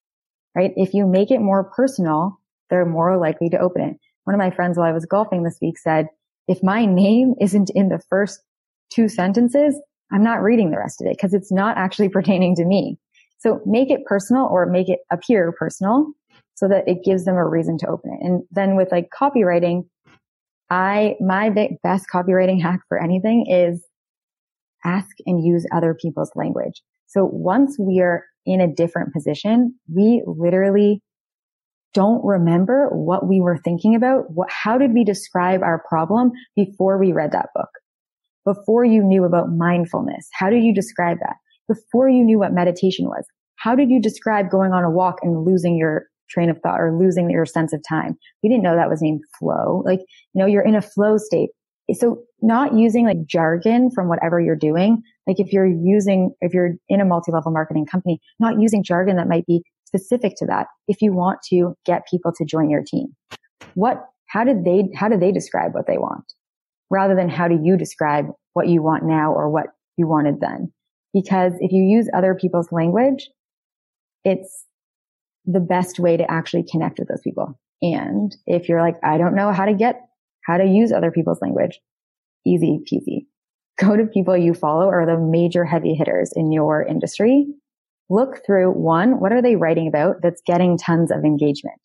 right? If you make it more personal, they're more likely to open it. One of my friends while I was golfing this week said, if my name isn't in the first two sentences, I'm not reading the rest of it because it's not actually pertaining to me. So make it personal or make it appear personal so that it gives them a reason to open it. And then with like copywriting, I, my best copywriting hack for anything is ask and use other people's language. So once we are in a different position, we literally don't remember what we were thinking about. What, how did we describe our problem before we read that book? Before you knew about mindfulness, how did you describe that? Before you knew what meditation was, how did you describe going on a walk and losing your train of thought or losing your sense of time? We didn't know that was named flow. Like, you know, you're in a flow state so not using like jargon from whatever you're doing. Like if you're using, if you're in a multi-level marketing company, not using jargon that might be specific to that. If you want to get people to join your team, what, how did they, how do they describe what they want rather than how do you describe what you want now or what you wanted then? Because if you use other people's language, it's the best way to actually connect with those people. And if you're like, I don't know how to get how to use other people's language. Easy peasy. Go to people you follow or the major heavy hitters in your industry. Look through one, what are they writing about that's getting tons of engagement?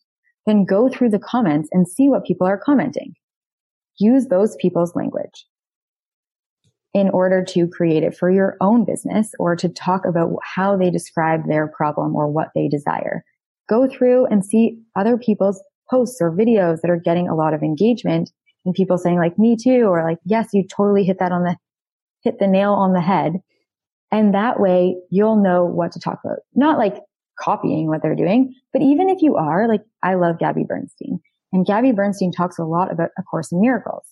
Then go through the comments and see what people are commenting. Use those people's language in order to create it for your own business or to talk about how they describe their problem or what they desire. Go through and see other people's posts or videos that are getting a lot of engagement and people saying like, me too, or like, yes, you totally hit that on the, hit the nail on the head. And that way you'll know what to talk about. Not like copying what they're doing, but even if you are, like, I love Gabby Bernstein and Gabby Bernstein talks a lot about A Course in Miracles.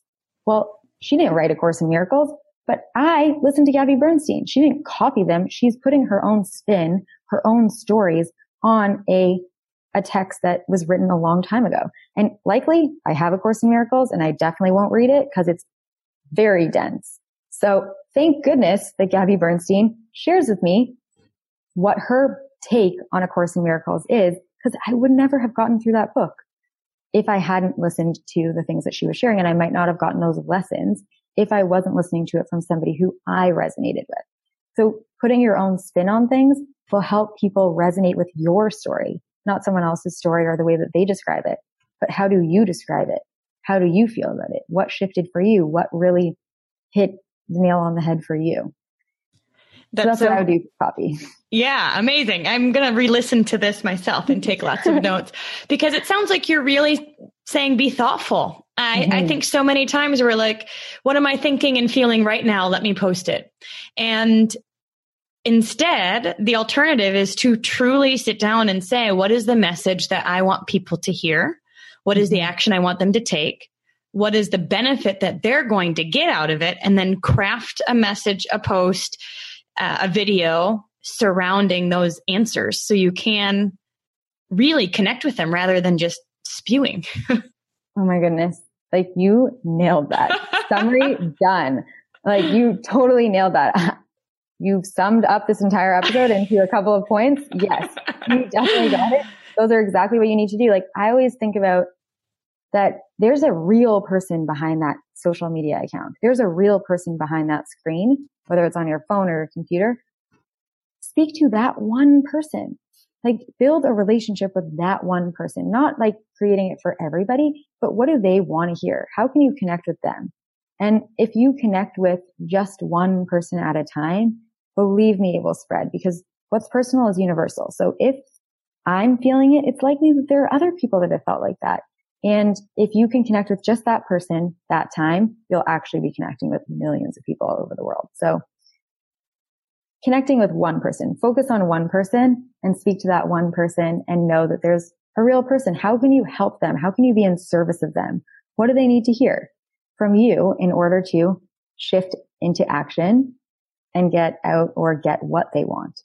Well, she didn't write A Course in Miracles, but I listened to Gabby Bernstein. She didn't copy them. She's putting her own spin, her own stories on a a text that was written a long time ago. And likely I have a course in miracles and I definitely won't read it because it's very dense. So thank goodness that Gabby Bernstein shares with me what her take on a course in miracles is because I would never have gotten through that book if I hadn't listened to the things that she was sharing and I might not have gotten those lessons if I wasn't listening to it from somebody who I resonated with. So putting your own spin on things will help people resonate with your story not someone else's story or the way that they describe it, but how do you describe it? How do you feel about it? What shifted for you? What really hit the nail on the head for you? That's, so that's what I would do Poppy. Yeah, amazing. I'm going to re-listen to this myself and take lots of notes because it sounds like you're really saying be thoughtful. I, mm-hmm. I think so many times we're like, what am I thinking and feeling right now? Let me post it. And Instead, the alternative is to truly sit down and say, what is the message that I want people to hear? What is the mm-hmm. action I want them to take? What is the benefit that they're going to get out of it? And then craft a message, a post, uh, a video surrounding those answers so you can really connect with them rather than just spewing. oh my goodness. Like you nailed that. Summary done. Like you totally nailed that. you've summed up this entire episode into a couple of points. Yes, you definitely got it. Those are exactly what you need to do. Like I always think about that there's a real person behind that social media account. There's a real person behind that screen, whether it's on your phone or your computer. Speak to that one person. Like build a relationship with that one person, not like creating it for everybody, but what do they want to hear? How can you connect with them? And if you connect with just one person at a time, believe me, it will spread because what's personal is universal. So if I'm feeling it, it's likely that there are other people that have felt like that. And if you can connect with just that person that time, you'll actually be connecting with millions of people all over the world. So connecting with one person, focus on one person and speak to that one person and know that there's a real person. How can you help them? How can you be in service of them? What do they need to hear from you in order to shift into action and get out or get what they want.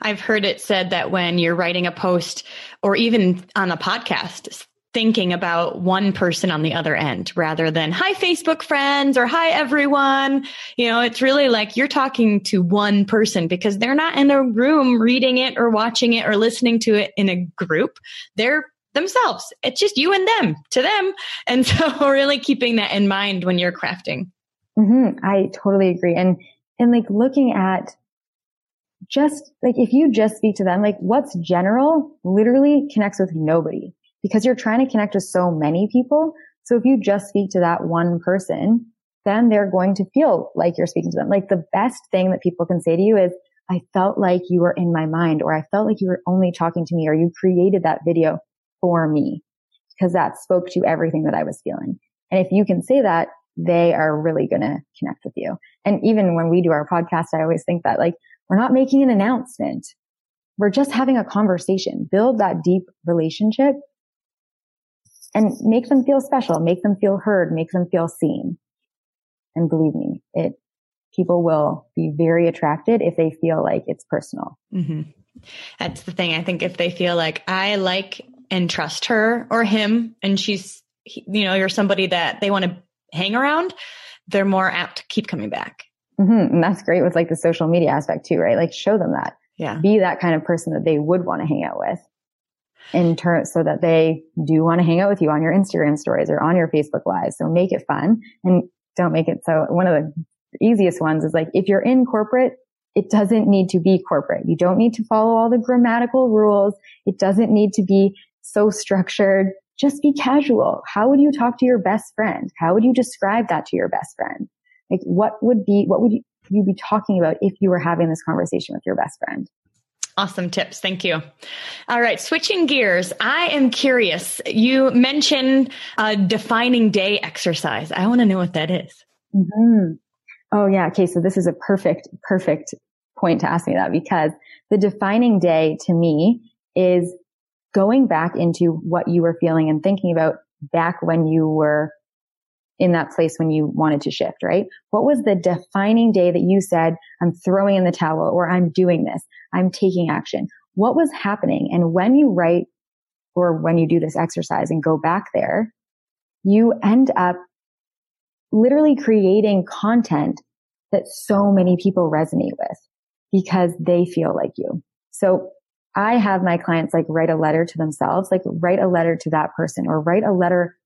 I've heard it said that when you're writing a post or even on a podcast, thinking about one person on the other end rather than hi Facebook friends or hi everyone. You know, it's really like you're talking to one person because they're not in a room reading it or watching it or listening to it in a group. They're themselves. It's just you and them to them. And so really keeping that in mind when you're crafting. Mm-hmm. I totally agree. And and like looking at just like if you just speak to them, like what's general literally connects with nobody because you're trying to connect with so many people. So if you just speak to that one person, then they're going to feel like you're speaking to them. Like the best thing that people can say to you is, I felt like you were in my mind or I felt like you were only talking to me or you created that video for me because that spoke to everything that I was feeling. And if you can say that, they are really going to connect with you. And even when we do our podcast, I always think that like, we're not making an announcement. We're just having a conversation, build that deep relationship and make them feel special, make them feel heard, make them feel seen. And believe me, it, people will be very attracted if they feel like it's personal. Mm-hmm. That's the thing. I think if they feel like I like and trust her or him and she's, you know, you're somebody that they want to hang around, they're more apt to keep coming back. Mm-hmm. And that's great with like the social media aspect too, right? Like show them that. Yeah. Be that kind of person that they would want to hang out with in turn so that they do want to hang out with you on your Instagram stories or on your Facebook lives. So make it fun and don't make it so one of the easiest ones is like if you're in corporate, it doesn't need to be corporate. You don't need to follow all the grammatical rules. It doesn't need to be so structured just be casual. How would you talk to your best friend? How would you describe that to your best friend? Like what would be, what would you, you be talking about if you were having this conversation with your best friend? Awesome tips. Thank you. All right. Switching gears. I am curious. You mentioned a defining day exercise. I want to know what that is. Mm-hmm. Oh yeah. Okay. So this is a perfect, perfect point to ask me that because the defining day to me is going back into what you were feeling and thinking about back when you were in that place when you wanted to shift, right? What was the defining day that you said, I'm throwing in the towel or I'm doing this. I'm taking action. What was happening? And when you write or when you do this exercise and go back there, you end up literally creating content that so many people resonate with because they feel like you. So I have my clients like write a letter to themselves, like write a letter to that person or write a letter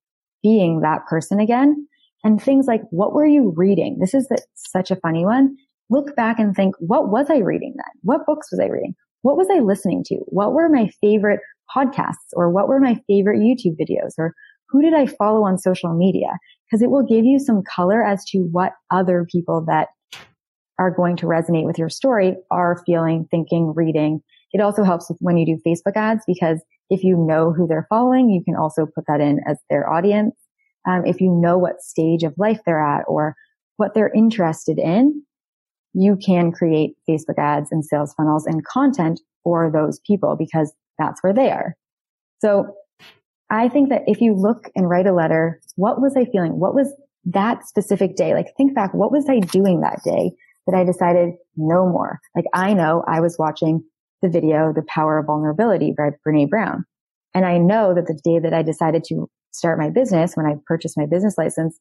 being that person again. And things like, what were you reading? This is the, such a funny one. Look back and think, what was I reading then? What books was I reading? What was I listening to? What were my favorite podcasts or what were my favorite YouTube videos or who did I follow on social media? Because it will give you some color as to what other people that are going to resonate with your story are feeling, thinking, reading. It also helps when you do Facebook ads because if you know who they're following, you can also put that in as their audience. Um, if you know what stage of life they're at or what they're interested in, you can create Facebook ads and sales funnels and content for those people because that's where they are. So I think that if you look and write a letter, what was I feeling? What was that specific day? Like think back, what was I doing that day that I decided no more? Like I know I was watching the video, The Power of Vulnerability by Brene Brown. And I know that the day that I decided to start my business, when I purchased my business license,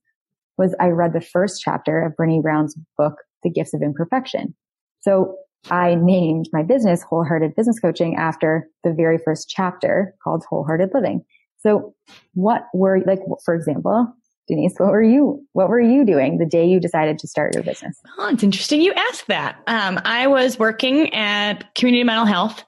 was I read the first chapter of Brene Brown's book, the gifts of imperfection. So I named my business wholehearted business coaching after the very first chapter called wholehearted living. So what were like, for example, Denise, what were you, what were you doing the day you decided to start your business? Oh, it's interesting you asked that. Um, I was working at community mental health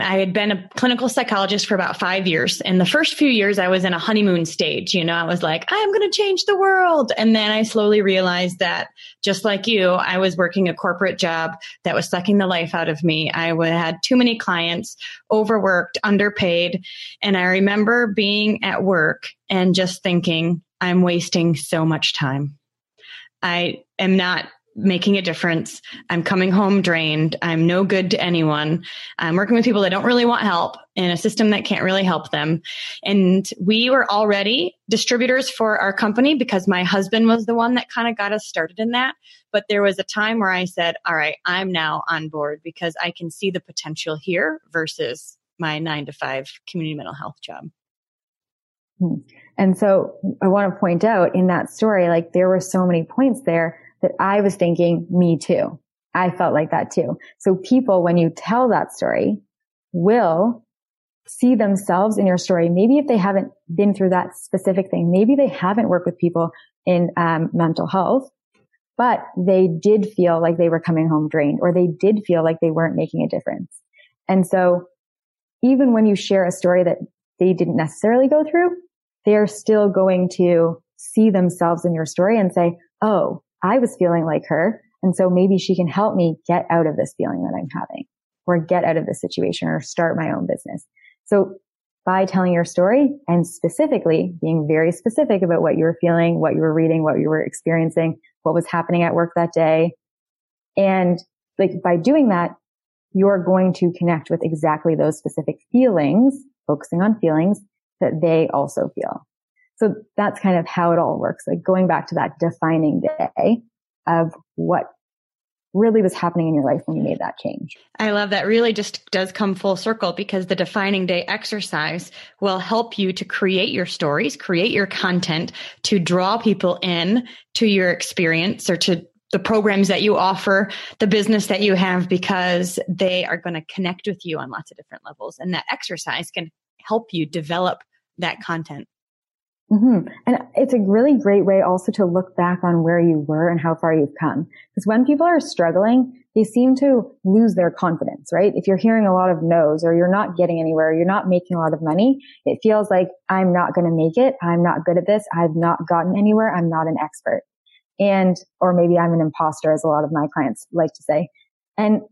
I had been a clinical psychologist for about five years. And the first few years I was in a honeymoon stage. You know, I was like, I'm going to change the world. And then I slowly realized that just like you, I was working a corporate job that was sucking the life out of me. I had too many clients, overworked, underpaid. And I remember being at work and just thinking, I'm wasting so much time. I am not making a difference. I'm coming home drained. I'm no good to anyone. I'm working with people that don't really want help in a system that can't really help them. And we were already distributors for our company because my husband was the one that kind of got us started in that. But there was a time where I said, all right, I'm now on board because I can see the potential here versus my nine to five community mental health job. Hmm. And so I want to point out in that story, like there were so many points there that I was thinking, me too. I felt like that too. So people, when you tell that story, will see themselves in your story. Maybe if they haven't been through that specific thing, maybe they haven't worked with people in um, mental health, but they did feel like they were coming home drained or they did feel like they weren't making a difference. And so even when you share a story that they didn't necessarily go through, they're still going to see themselves in your story and say, Oh, I was feeling like her. And so maybe she can help me get out of this feeling that I'm having or get out of this situation or start my own business. So by telling your story and specifically being very specific about what you were feeling, what you were reading, what you were experiencing, what was happening at work that day. And like by doing that, you're going to connect with exactly those specific feelings, focusing on feelings that they also feel. So that's kind of how it all works. Like going back to that defining day of what really was happening in your life when you made that change. I love that. Really just does come full circle because the defining day exercise will help you to create your stories, create your content to draw people in to your experience or to the programs that you offer, the business that you have, because they are going to connect with you on lots of different levels. And that exercise can help you develop that content. Mm-hmm. And it's a really great way also to look back on where you were and how far you've come. Because when people are struggling, they seem to lose their confidence, right? If you're hearing a lot of no's or you're not getting anywhere, you're not making a lot of money, it feels like I'm not going to make it. I'm not good at this. I've not gotten anywhere. I'm not an expert. And, or maybe I'm an imposter as a lot of my clients like to say. And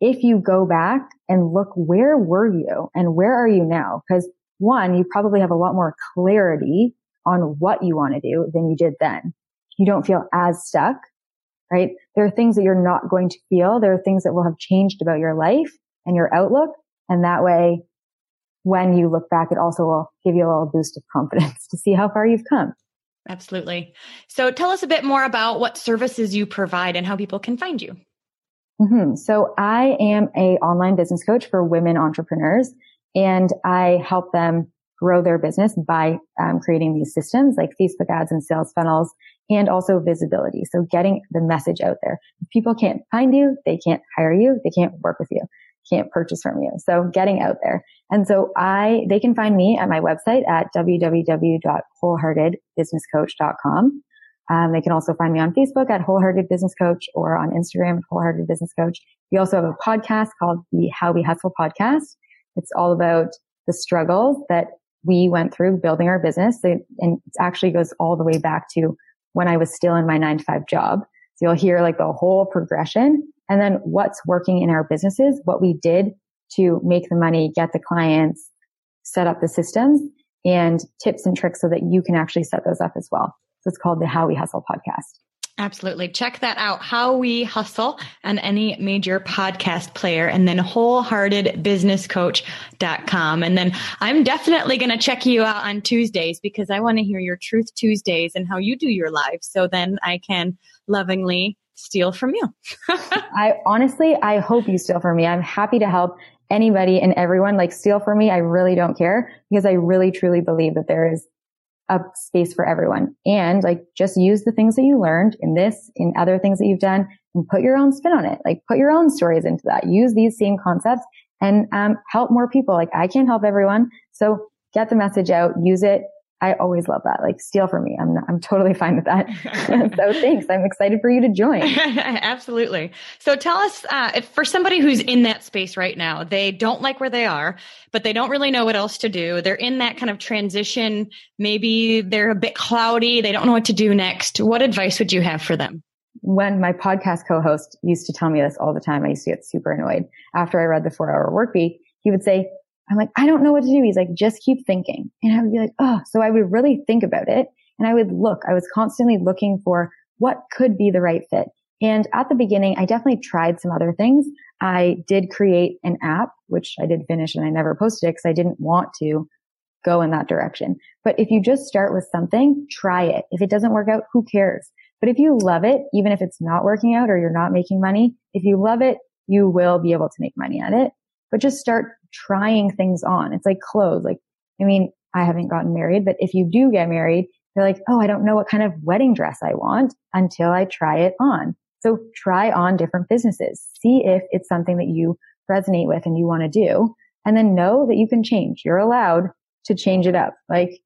if you go back and look, where were you and where are you now? Because one, you probably have a lot more clarity on what you want to do than you did then. You don't feel as stuck, right? There are things that you're not going to feel. There are things that will have changed about your life and your outlook. And that way, when you look back, it also will give you a little boost of confidence to see how far you've come. Absolutely. So tell us a bit more about what services you provide and how people can find you. Mm-hmm. So I am a online business coach for women entrepreneurs and I help them grow their business by um, creating these systems like Facebook ads and sales funnels and also visibility. So getting the message out there. If people can't find you, they can't hire you, they can't work with you, can't purchase from you. So getting out there. And so I, they can find me at my website at www.wholeheartedbusinesscoach.com. Um, they can also find me on Facebook at Wholehearted Business Coach or on Instagram at Wholehearted Business Coach. We also have a podcast called the How We Hustle podcast. It's all about the struggles that we went through building our business. And it actually goes all the way back to when I was still in my nine to five job. So you'll hear like the whole progression and then what's working in our businesses, what we did to make the money, get the clients, set up the systems and tips and tricks so that you can actually set those up as well. So it's called the How We Hustle podcast. Absolutely. Check that out. How We Hustle on any major podcast player and then wholeheartedbusinesscoach.com. And then I'm definitely going to check you out on Tuesdays because I want to hear your Truth Tuesdays and how you do your life. So then I can lovingly steal from you. I honestly, I hope you steal from me. I'm happy to help anybody and everyone like steal from me. I really don't care because I really truly believe that there is a space for everyone and like just use the things that you learned in this, in other things that you've done and put your own spin on it. Like put your own stories into that. Use these same concepts and um, help more people. Like I can't help everyone. So get the message out, use it, I always love that. Like steal from me. I'm I'm totally fine with that. so thanks. I'm excited for you to join. Absolutely. So tell us, uh, if for somebody who's in that space right now, they don't like where they are, but they don't really know what else to do. They're in that kind of transition. Maybe they're a bit cloudy. They don't know what to do next. What advice would you have for them? When my podcast co-host used to tell me this all the time, I used to get super annoyed after I read the four hour work week. He would say, I'm like, I don't know what to do. He's like, just keep thinking. And I would be like, oh, so I would really think about it. And I would look, I was constantly looking for what could be the right fit. And at the beginning, I definitely tried some other things. I did create an app, which I did finish and I never posted it because I didn't want to go in that direction. But if you just start with something, try it. If it doesn't work out, who cares? But if you love it, even if it's not working out or you're not making money, if you love it, you will be able to make money at it. But just start trying things on. It's like clothes. Like, I mean, I haven't gotten married, but if you do get married, you're like, oh, I don't know what kind of wedding dress I want until I try it on. So try on different businesses. See if it's something that you resonate with and you want to do. And then know that you can change. You're allowed to change it up. Like,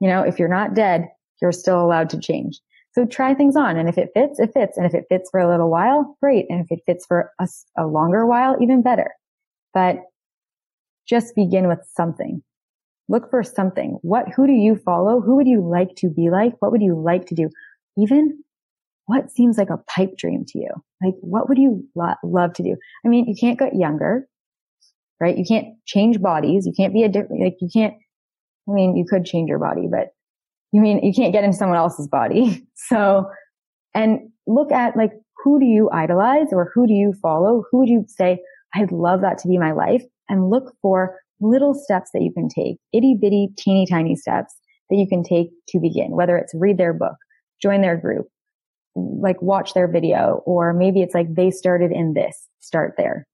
you know, if you're not dead, you're still allowed to change. So try things on. And if it fits, it fits. And if it fits for a little while, great. And if it fits for a, a longer while, even better. But just begin with something. Look for something. What, who do you follow? Who would you like to be like? What would you like to do? Even what seems like a pipe dream to you? Like, what would you lo- love to do? I mean, you can't get younger, right? You can't change bodies. You can't be a different, like, you can't, I mean, you could change your body, but you mean you can't get into someone else's body. So, and look at like, who do you idolize or who do you follow? Who would you say, I'd love that to be my life? and look for little steps that you can take, itty bitty, teeny tiny steps that you can take to begin, whether it's read their book, join their group, like watch their video, or maybe it's like they started in this, start there.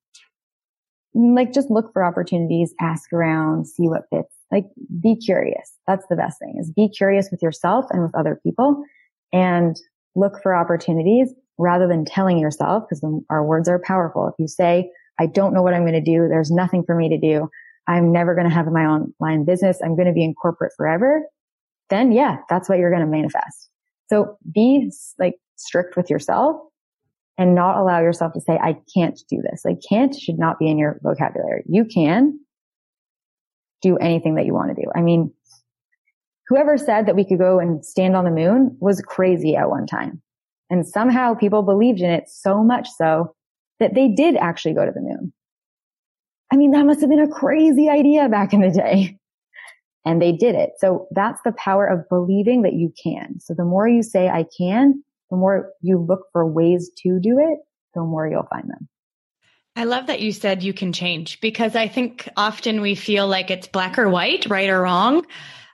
Like just look for opportunities, ask around, see what fits. Like be curious. That's the best thing is be curious with yourself and with other people and look for opportunities rather than telling yourself because our words are powerful. If you say, I don't know what I'm going to do. There's nothing for me to do. I'm never going to have my online business. I'm going to be in corporate forever. Then yeah, that's what you're going to manifest. So be like strict with yourself and not allow yourself to say, I can't do this. Like can't should not be in your vocabulary. You can do anything that you want to do. I mean, whoever said that we could go and stand on the moon was crazy at one time. And somehow people believed in it so much so that they did actually go to the moon. I mean, that must have been a crazy idea back in the day. And they did it. So that's the power of believing that you can. So the more you say I can, the more you look for ways to do it, the more you'll find them. I love that you said you can change because I think often we feel like it's black or white, right or wrong.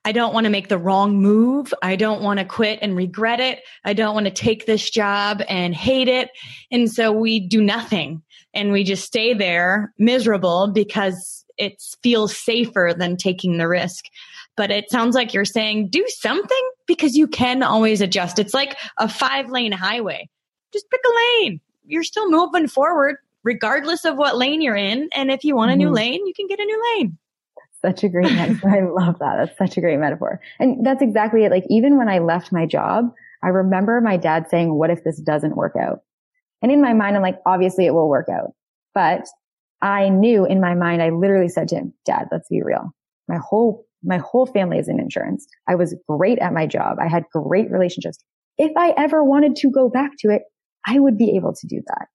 I don't want to make the wrong move. I don't want to quit and regret it. I don't want to take this job and hate it. And so we do nothing and we just stay there miserable because it feels safer than taking the risk. But it sounds like you're saying do something because you can always adjust. It's like a five lane highway. Just pick a lane. You're still moving forward regardless of what lane you're in. And if you want a new mm-hmm. lane, you can get a new lane such a great metaphor. I love that. That's such a great metaphor. And that's exactly it. Like even when I left my job, I remember my dad saying, what if this doesn't work out? And in my mind, I'm like, obviously it will work out. But I knew in my mind, I literally said to him, dad, let's be real. My whole, my whole family is in insurance. I was great at my job. I had great relationships. If I ever wanted to go back to it, I would be able to do that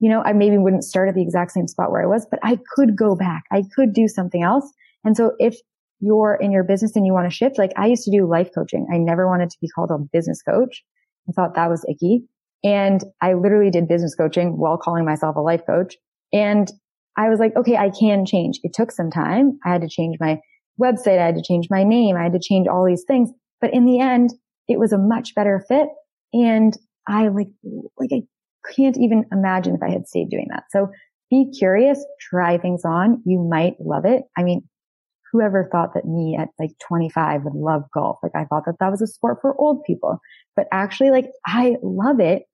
you know, I maybe wouldn't start at the exact same spot where I was, but I could go back. I could do something else. And so if you're in your business and you want to shift, like I used to do life coaching. I never wanted to be called a business coach. I thought that was icky. And I literally did business coaching while calling myself a life coach. And I was like, okay, I can change. It took some time. I had to change my website. I had to change my name. I had to change all these things. But in the end, it was a much better fit. And I like, like I can't even imagine if I had stayed doing that. So be curious, try things on. You might love it. I mean, whoever thought that me at like 25 would love golf? Like I thought that that was a sport for old people, but actually like I love it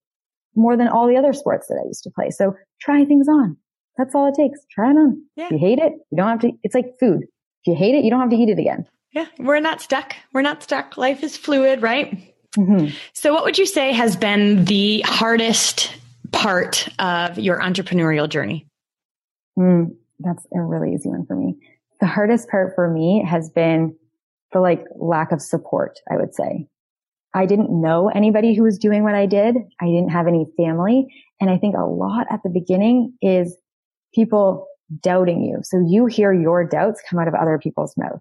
more than all the other sports that I used to play. So try things on. That's all it takes. Try it on. Yeah. If you hate it, you don't have to, it's like food. If you hate it, you don't have to eat it again. Yeah. We're not stuck. We're not stuck. Life is fluid, right? Mm-hmm. So what would you say has been the hardest part of your entrepreneurial journey? Mm, that's a really easy one for me. The hardest part for me has been the like lack of support, I would say. I didn't know anybody who was doing what I did. I didn't have any family. And I think a lot at the beginning is people doubting you. So you hear your doubts come out of other people's mouth.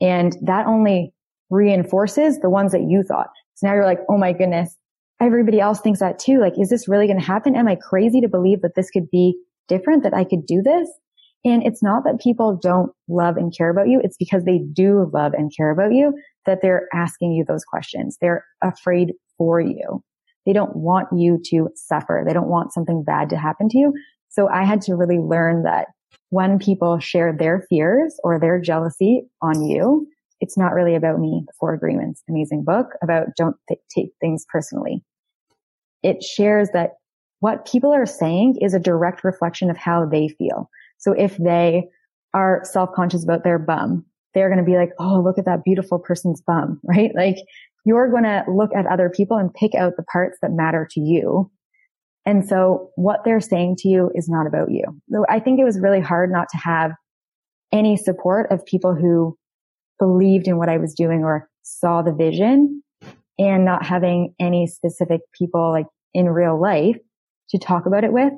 And that only reinforces the ones that you thought. So now you're like, oh my goodness, everybody else thinks that too. Like, is this really going to happen? Am I crazy to believe that this could be different, that I could do this? And it's not that people don't love and care about you. It's because they do love and care about you that they're asking you those questions. They're afraid for you. They don't want you to suffer. They don't want something bad to happen to you. So I had to really learn that when people share their fears or their jealousy on you, it's not really about me. The Four Agreements, amazing book about don't th- take things personally it shares that what people are saying is a direct reflection of how they feel. So if they are self-conscious about their bum, they're going to be like, Oh, look at that beautiful person's bum, right? Like you're going to look at other people and pick out the parts that matter to you. And so what they're saying to you is not about you. So I think it was really hard not to have any support of people who believed in what I was doing or saw the vision and not having any specific people like in real life to talk about it with.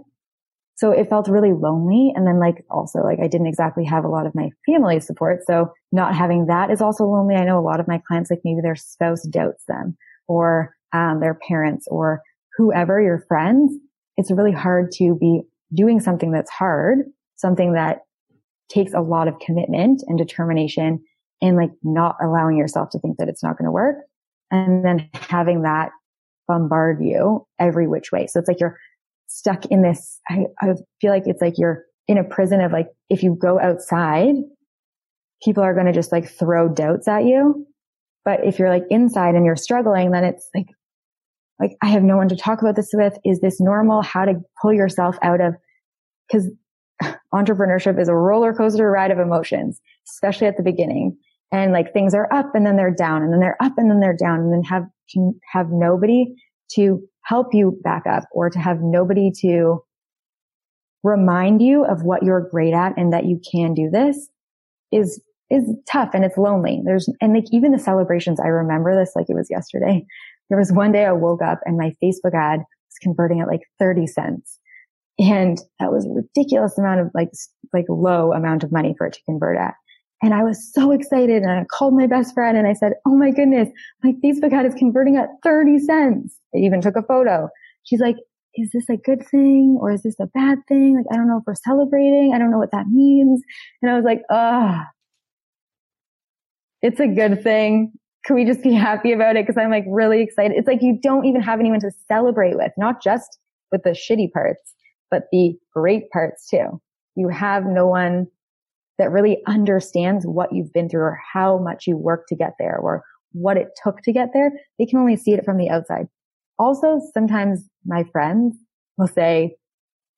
So it felt really lonely. And then like also like I didn't exactly have a lot of my family support. So not having that is also lonely. I know a lot of my clients, like maybe their spouse doubts them or um, their parents or whoever your friends. It's really hard to be doing something that's hard, something that takes a lot of commitment and determination and like not allowing yourself to think that it's not going to work and then having that bombard you every which way. So it's like you're stuck in this. I, I feel like it's like you're in a prison of like, if you go outside, people are going to just like throw doubts at you. But if you're like inside and you're struggling, then it's like, like, I have no one to talk about this with. Is this normal? How to pull yourself out of, cause entrepreneurship is a roller coaster ride of emotions, especially at the beginning and like things are up and then they're down and then they're up and then they're down and then have have nobody to help you back up or to have nobody to remind you of what you're great at and that you can do this is is tough and it's lonely. There's and like even the celebrations I remember this like it was yesterday. There was one day I woke up and my Facebook ad was converting at like 30 cents. And that was a ridiculous amount of like, like low amount of money for it to convert at. And I was so excited and I called my best friend and I said, Oh my goodness, my Facebook ad is converting at 30 cents. I even took a photo. She's like, is this a good thing or is this a bad thing? Like, I don't know if we're celebrating. I don't know what that means. And I was like, ah, it's a good thing. Can we just be happy about it? Cause I'm like really excited. It's like you don't even have anyone to celebrate with, not just with the shitty parts, but the great parts too. You have no one that really understands what you've been through or how much you work to get there or what it took to get there. They can only see it from the outside. Also, sometimes my friends will say,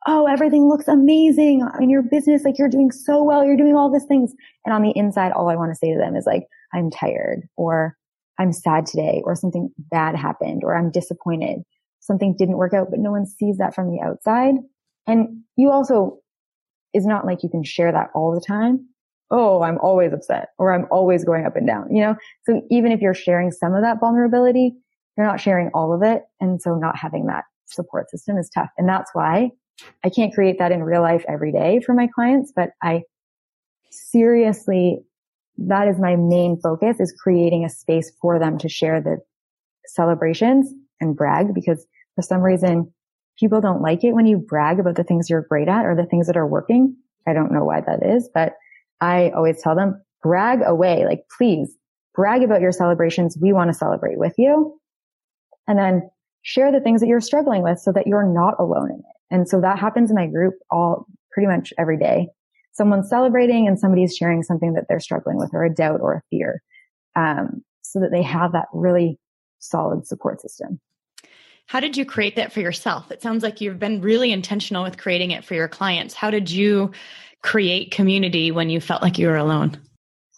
Oh, everything looks amazing in your business. Like you're doing so well. You're doing all these things. And on the inside, all I want to say to them is like, I'm tired or I'm sad today or something bad happened or I'm disappointed. Something didn't work out, but no one sees that from the outside. And you also, is not like you can share that all the time. Oh, I'm always upset or I'm always going up and down, you know? So even if you're sharing some of that vulnerability, you're not sharing all of it. And so not having that support system is tough. And that's why I can't create that in real life every day for my clients, but I seriously, that is my main focus is creating a space for them to share the celebrations and brag because for some reason people don't like it when you brag about the things you're great at or the things that are working. I don't know why that is, but I always tell them brag away. Like, please brag about your celebrations. We want to celebrate with you and then share the things that you're struggling with so that you're not alone in it. And so that happens in my group all pretty much every day. Someone's celebrating and somebody's sharing something that they're struggling with or a doubt or a fear. Um, so that they have that really solid support system. How did you create that for yourself? It sounds like you've been really intentional with creating it for your clients. How did you create community when you felt like you were alone?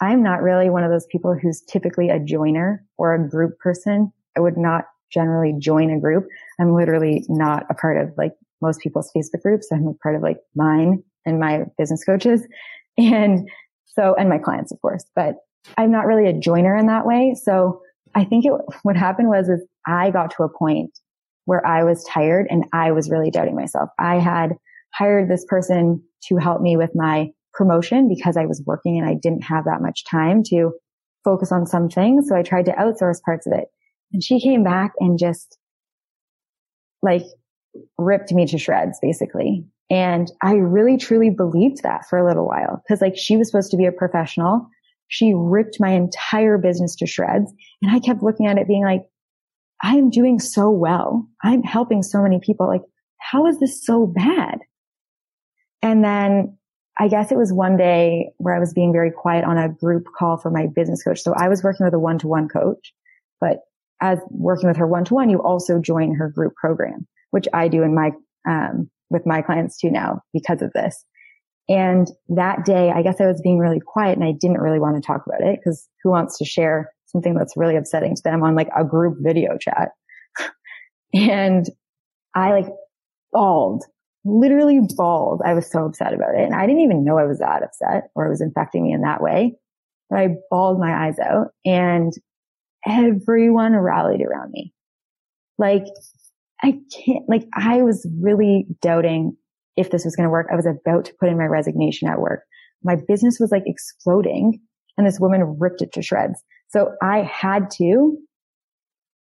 I'm not really one of those people who's typically a joiner or a group person. I would not generally join a group. I'm literally not a part of like most people's Facebook groups. I'm a part of like mine and my business coaches. And so, and my clients, of course, but I'm not really a joiner in that way. So I think it, what happened was, is I got to a point where I was tired and I was really doubting myself. I had hired this person to help me with my promotion because I was working and I didn't have that much time to focus on some things. So I tried to outsource parts of it. And she came back and just like ripped me to shreds, basically. And I really truly believed that for a little while because like she was supposed to be a professional. She ripped my entire business to shreds. And I kept looking at it being like, I am doing so well. I'm helping so many people. Like, how is this so bad? And then I guess it was one day where I was being very quiet on a group call for my business coach. So I was working with a one to one coach, but as working with her one to one, you also join her group program, which I do in my, um, with my clients too now because of this. And that day, I guess I was being really quiet and I didn't really want to talk about it because who wants to share something that's really upsetting to them on like a group video chat? and I like bawled, literally bawled. I was so upset about it. And I didn't even know I was that upset or it was infecting me in that way. But I bawled my eyes out and everyone rallied around me. Like I can't, like I was really doubting if this was going to work. I was about to put in my resignation at work. My business was like exploding and this woman ripped it to shreds. So I had to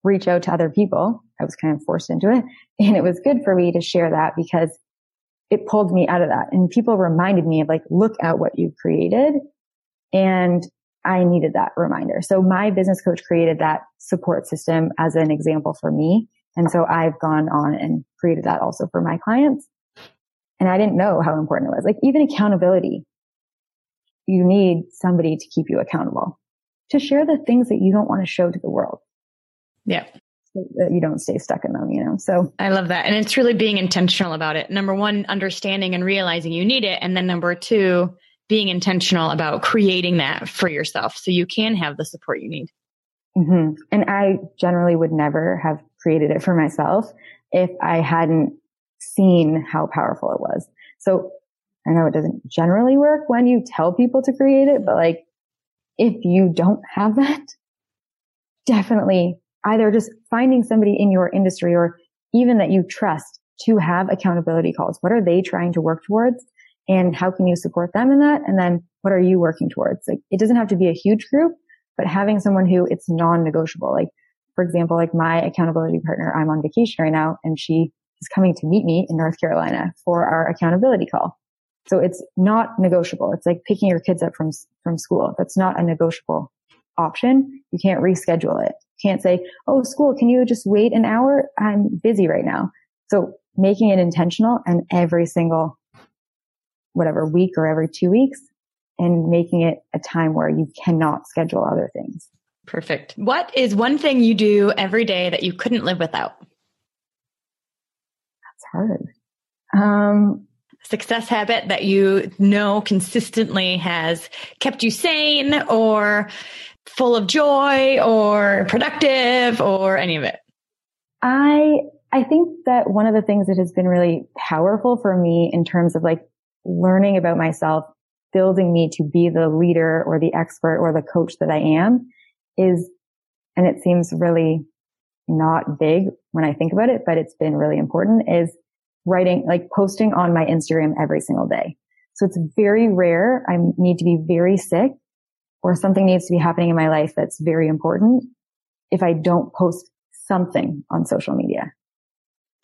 reach out to other people. I was kind of forced into it and it was good for me to share that because it pulled me out of that and people reminded me of like, look at what you created. And I needed that reminder. So my business coach created that support system as an example for me. And so I've gone on and created that also for my clients. And I didn't know how important it was. Like even accountability, you need somebody to keep you accountable to share the things that you don't want to show to the world. Yeah. So that you don't stay stuck in them, you know? So I love that. And it's really being intentional about it. Number one, understanding and realizing you need it. And then number two, being intentional about creating that for yourself so you can have the support you need. Mm-hmm. And I generally would never have created it for myself if I hadn't seen how powerful it was. So I know it doesn't generally work when you tell people to create it, but like if you don't have that, definitely either just finding somebody in your industry or even that you trust to have accountability calls. What are they trying to work towards? And how can you support them in that? And then what are you working towards? Like it doesn't have to be a huge group, but having someone who it's non-negotiable. Like for example, like my accountability partner, I'm on vacation right now and she is coming to meet me in North Carolina for our accountability call. So it's not negotiable. It's like picking your kids up from, from school. That's not a negotiable option. You can't reschedule it. You can't say, Oh, school, can you just wait an hour? I'm busy right now. So making it intentional and every single whatever week or every two weeks and making it a time where you cannot schedule other things. Perfect. What is one thing you do every day that you couldn't live without? That's hard. Um, success habit that you know consistently has kept you sane or full of joy or productive or any of it? I, I think that one of the things that has been really powerful for me in terms of like learning about myself, building me to be the leader or the expert or the coach that I am is, and it seems really not big when I think about it, but it's been really important is writing, like posting on my Instagram every single day. So it's very rare. I need to be very sick or something needs to be happening in my life that's very important if I don't post something on social media.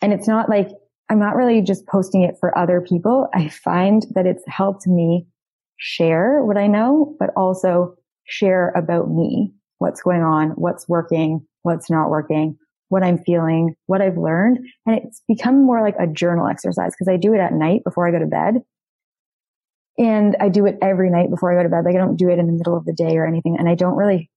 And it's not like I'm not really just posting it for other people. I find that it's helped me share what I know, but also share about me, what's going on, what's working, what's not working, what I'm feeling, what I've learned. And it's become more like a journal exercise because I do it at night before I go to bed. And I do it every night before I go to bed. Like I don't do it in the middle of the day or anything. And I don't really,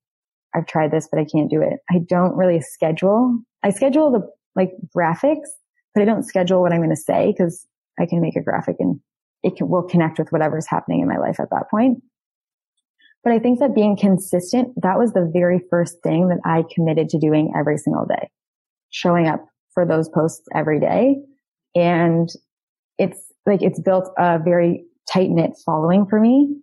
I've tried this, but I can't do it. I don't really schedule. I schedule the like graphics, but I don't schedule what I'm going to say because I can make a graphic and it can, will connect with whatever's happening in my life at that point. But I think that being consistent, that was the very first thing that I committed to doing every single day showing up for those posts every day. And it's like, it's built a very tight knit following for me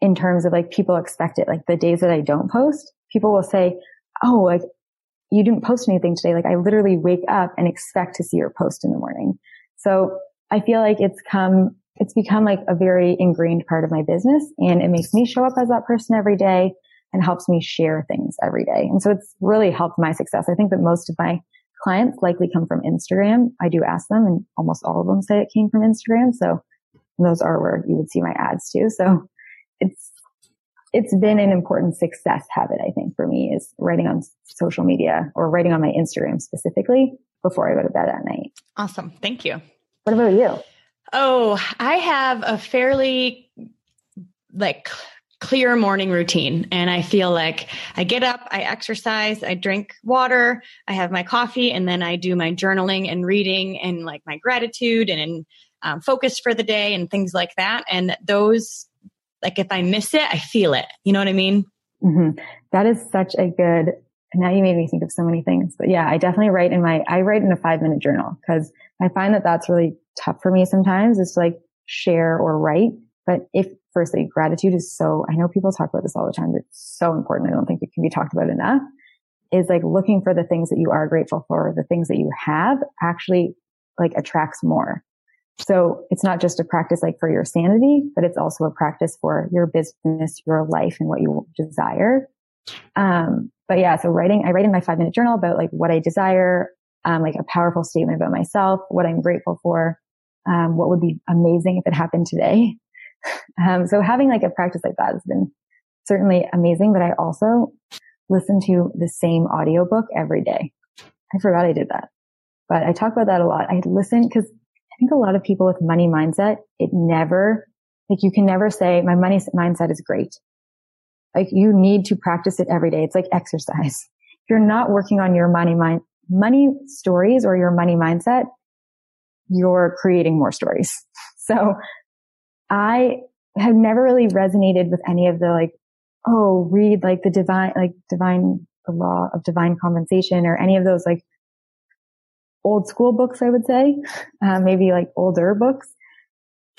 in terms of like people expect it. Like the days that I don't post, people will say, Oh, like you didn't post anything today. Like I literally wake up and expect to see your post in the morning. So I feel like it's come, it's become like a very ingrained part of my business and it makes me show up as that person every day and helps me share things every day. And so it's really helped my success. I think that most of my clients likely come from Instagram. I do ask them and almost all of them say it came from Instagram. So those are where you would see my ads too. So it's, it's been an important success habit, I think, for me is writing on social media or writing on my Instagram specifically before I go to bed at night. Awesome. Thank you. What about you? Oh, I have a fairly like clear morning routine. And I feel like I get up, I exercise, I drink water, I have my coffee, and then I do my journaling and reading and like my gratitude and um, focus for the day and things like that. And those, like if I miss it, I feel it. You know what I mean? Mm-hmm. That is such a good, now you made me think of so many things, but yeah, I definitely write in my, I write in a five minute journal because I find that that's really tough for me sometimes is to like share or write. But if firstly, gratitude is so, I know people talk about this all the time. But it's so important. I don't think it can be talked about enough is like looking for the things that you are grateful for, the things that you have actually like attracts more. So it's not just a practice like for your sanity, but it's also a practice for your business, your life and what you desire. Um, but yeah, so writing, I write in my five minute journal about like what I desire, um, like a powerful statement about myself, what I'm grateful for, um, what would be amazing if it happened today. Um, so having like a practice like that has been certainly amazing, but I also listen to the same audiobook every day. I forgot I did that, but I talk about that a lot. I listen because I think a lot of people with money mindset, it never, like you can never say my money mindset is great. Like you need to practice it every day. It's like exercise. If you're not working on your money mind, money stories or your money mindset, you're creating more stories. So I have never really resonated with any of the like, oh, read like the divine, like divine, the law of divine compensation or any of those like old school books, I would say, uh, maybe like older books.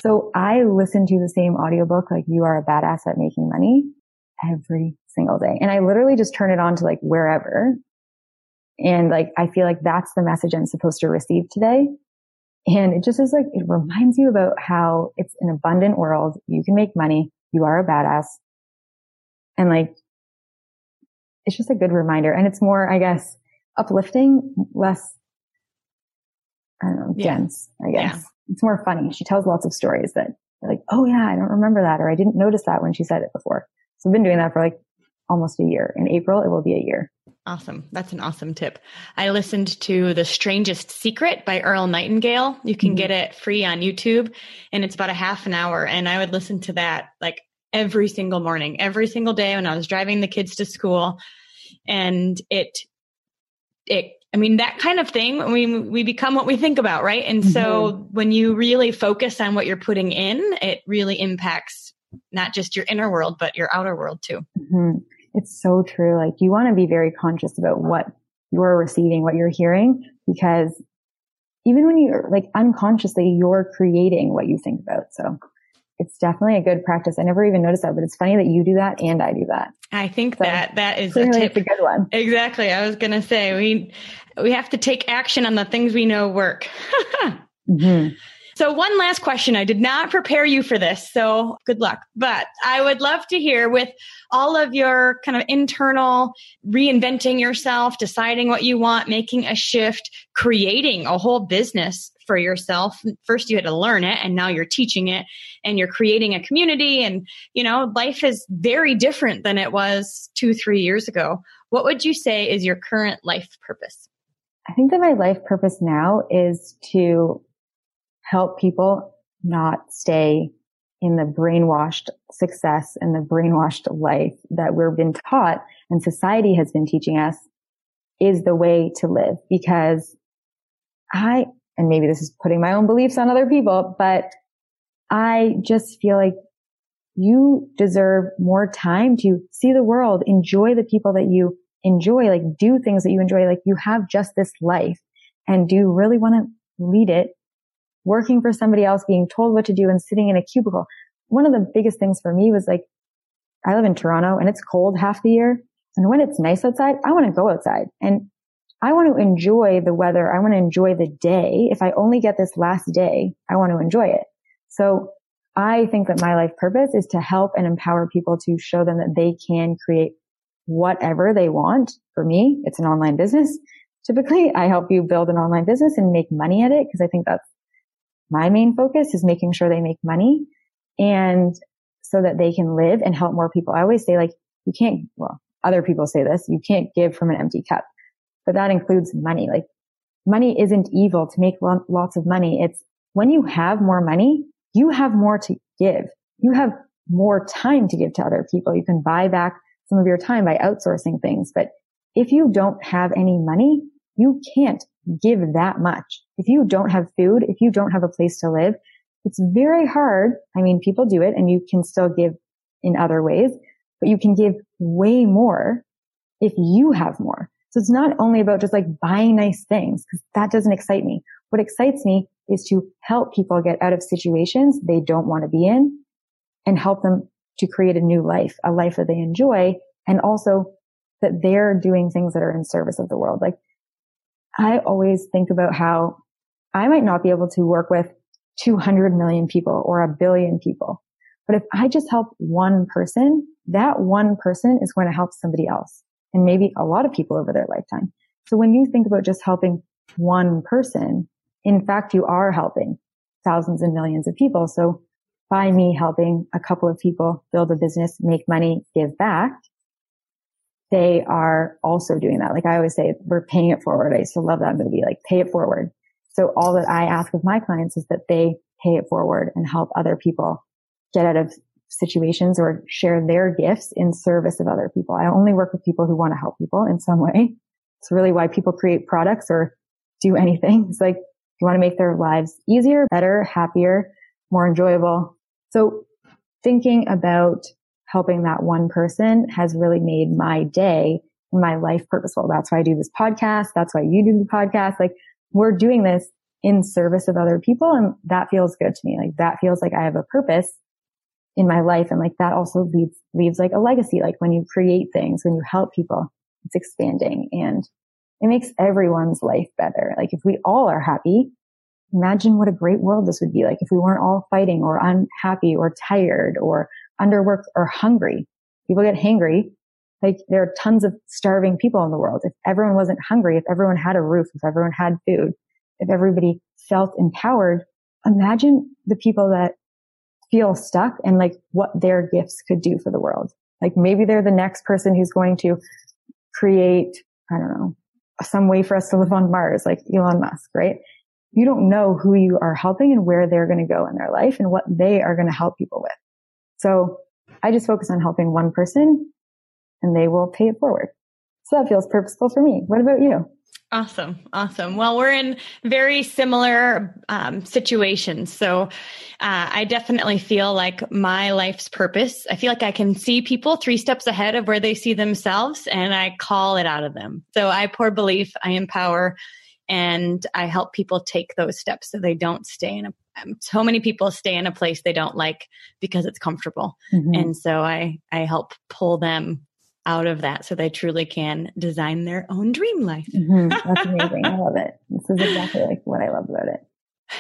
So I listen to the same audiobook, like you are a badass at making money every single day. And I literally just turn it on to like wherever. And like, I feel like that's the message I'm supposed to receive today. And it just is like, it reminds you about how it's an abundant world. You can make money. You are a badass. And like, it's just a good reminder. And it's more, I guess, uplifting, less, I don't know, yeah. dense, I guess. Yeah. It's more funny. She tells lots of stories that like, oh yeah, I don't remember that or I didn't notice that when she said it before. So I've been doing that for like almost a year. In April, it will be a year. Awesome. That's an awesome tip. I listened to The Strangest Secret by Earl Nightingale. You can mm-hmm. get it free on YouTube and it's about a half an hour. And I would listen to that like every single morning, every single day when I was driving the kids to school. And it, it, I mean, that kind of thing, we, we become what we think about, right? And mm-hmm. so when you really focus on what you're putting in, it really impacts not just your inner world, but your outer world too. Mm-hmm. It's so true. Like you want to be very conscious about what you're receiving, what you're hearing, because even when you're like unconsciously, you're creating what you think about. So it's definitely a good practice. I never even noticed that, but it's funny that you do that and I do that. I think so that that is a, tip. a good one. Exactly. I was going to say we we have to take action on the things we know work. mm-hmm. So one last question. I did not prepare you for this, so good luck. But I would love to hear with all of your kind of internal reinventing yourself, deciding what you want, making a shift, creating a whole business for yourself. First you had to learn it and now you're teaching it and you're creating a community and you know, life is very different than it was 2 3 years ago. What would you say is your current life purpose? I think that my life purpose now is to help people not stay in the brainwashed success and the brainwashed life that we've been taught and society has been teaching us is the way to live because I, and maybe this is putting my own beliefs on other people, but I just feel like you deserve more time to see the world, enjoy the people that you enjoy, like do things that you enjoy. Like you have just this life and do you really want to lead it working for somebody else, being told what to do and sitting in a cubicle. One of the biggest things for me was like, I live in Toronto and it's cold half the year. And when it's nice outside, I want to go outside and I want to enjoy the weather. I want to enjoy the day. If I only get this last day, I want to enjoy it. So I think that my life purpose is to help and empower people to show them that they can create whatever they want. For me, it's an online business. Typically, I help you build an online business and make money at it because I think that's my main focus is making sure they make money and so that they can live and help more people. I always say like, you can't, well, other people say this, you can't give from an empty cup, but that includes money. Like money isn't evil to make lots of money. It's when you have more money, you have more to give. You have more time to give to other people. You can buy back some of your time by outsourcing things. But if you don't have any money, you can't give that much. If you don't have food, if you don't have a place to live, it's very hard. I mean, people do it and you can still give in other ways, but you can give way more if you have more. So it's not only about just like buying nice things because that doesn't excite me. What excites me is to help people get out of situations they don't want to be in and help them to create a new life, a life that they enjoy and also that they're doing things that are in service of the world. Like I always think about how I might not be able to work with 200 million people or a billion people. But if I just help one person, that one person is going to help somebody else and maybe a lot of people over their lifetime. So when you think about just helping one person, in fact, you are helping thousands and millions of people. So by me helping a couple of people build a business, make money, give back, they are also doing that. Like I always say, we're paying it forward. I used to love that movie, like pay it forward. So all that I ask of my clients is that they pay it forward and help other people get out of situations or share their gifts in service of other people. I only work with people who want to help people in some way. It's really why people create products or do anything. It's like you want to make their lives easier, better, happier, more enjoyable. So thinking about helping that one person has really made my day and my life purposeful. That's why I do this podcast. That's why you do the podcast. Like we're doing this in service of other people. And that feels good to me. Like that feels like I have a purpose in my life. And like that also leaves, leaves like a legacy. Like when you create things, when you help people, it's expanding and it makes everyone's life better. Like if we all are happy, imagine what a great world this would be like if we weren't all fighting or unhappy or tired or underworked or hungry. People get hangry. Like there are tons of starving people in the world. If everyone wasn't hungry, if everyone had a roof, if everyone had food, if everybody felt empowered, imagine the people that feel stuck and like what their gifts could do for the world. Like maybe they're the next person who's going to create, I don't know, some way for us to live on Mars, like Elon Musk, right? You don't know who you are helping and where they're going to go in their life and what they are going to help people with. So I just focus on helping one person and they will pay it forward. So that feels purposeful for me. What about you? Awesome. Awesome. Well, we're in very similar um, situations. So uh, I definitely feel like my life's purpose, I feel like I can see people three steps ahead of where they see themselves and I call it out of them. So I pour belief, I empower, and I help people take those steps so they don't stay in a so many people stay in a place they don't like because it's comfortable. Mm-hmm. And so I I help pull them out of that so they truly can design their own dream life. Mm-hmm. That's amazing. I love it. This is exactly like what I love about it.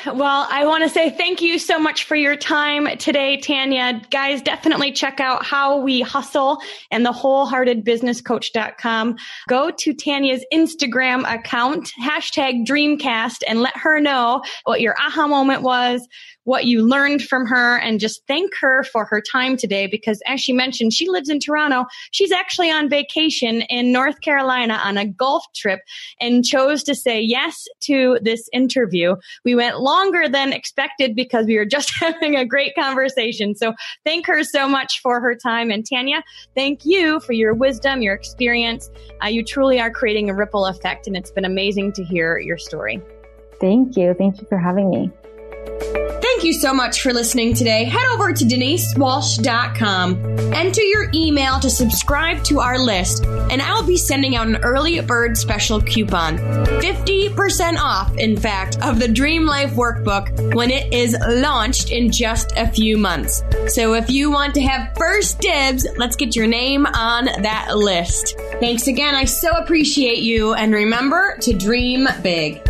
Well, I want to say thank you so much for your time today, Tanya. Guys, definitely check out how we hustle and the wholeheartedbusinesscoach.com. Go to Tanya's Instagram account, hashtag Dreamcast, and let her know what your aha moment was, what you learned from her and just thank her for her time today because as she mentioned, she lives in Toronto. She's actually on vacation in North Carolina on a golf trip and chose to say yes to this interview. We went longer than expected because we were just having a great conversation. So thank her so much for her time. And Tanya, thank you for your wisdom, your experience. Uh, you truly are creating a ripple effect and it's been amazing to hear your story. Thank you. Thank you for having me. Thank you so much for listening today. Head over to denisewalsh.com, enter your email to subscribe to our list, and I'll be sending out an early bird special coupon. 50% off, in fact, of the Dream Life Workbook when it is launched in just a few months. So if you want to have first dibs, let's get your name on that list. Thanks again. I so appreciate you. And remember to dream big.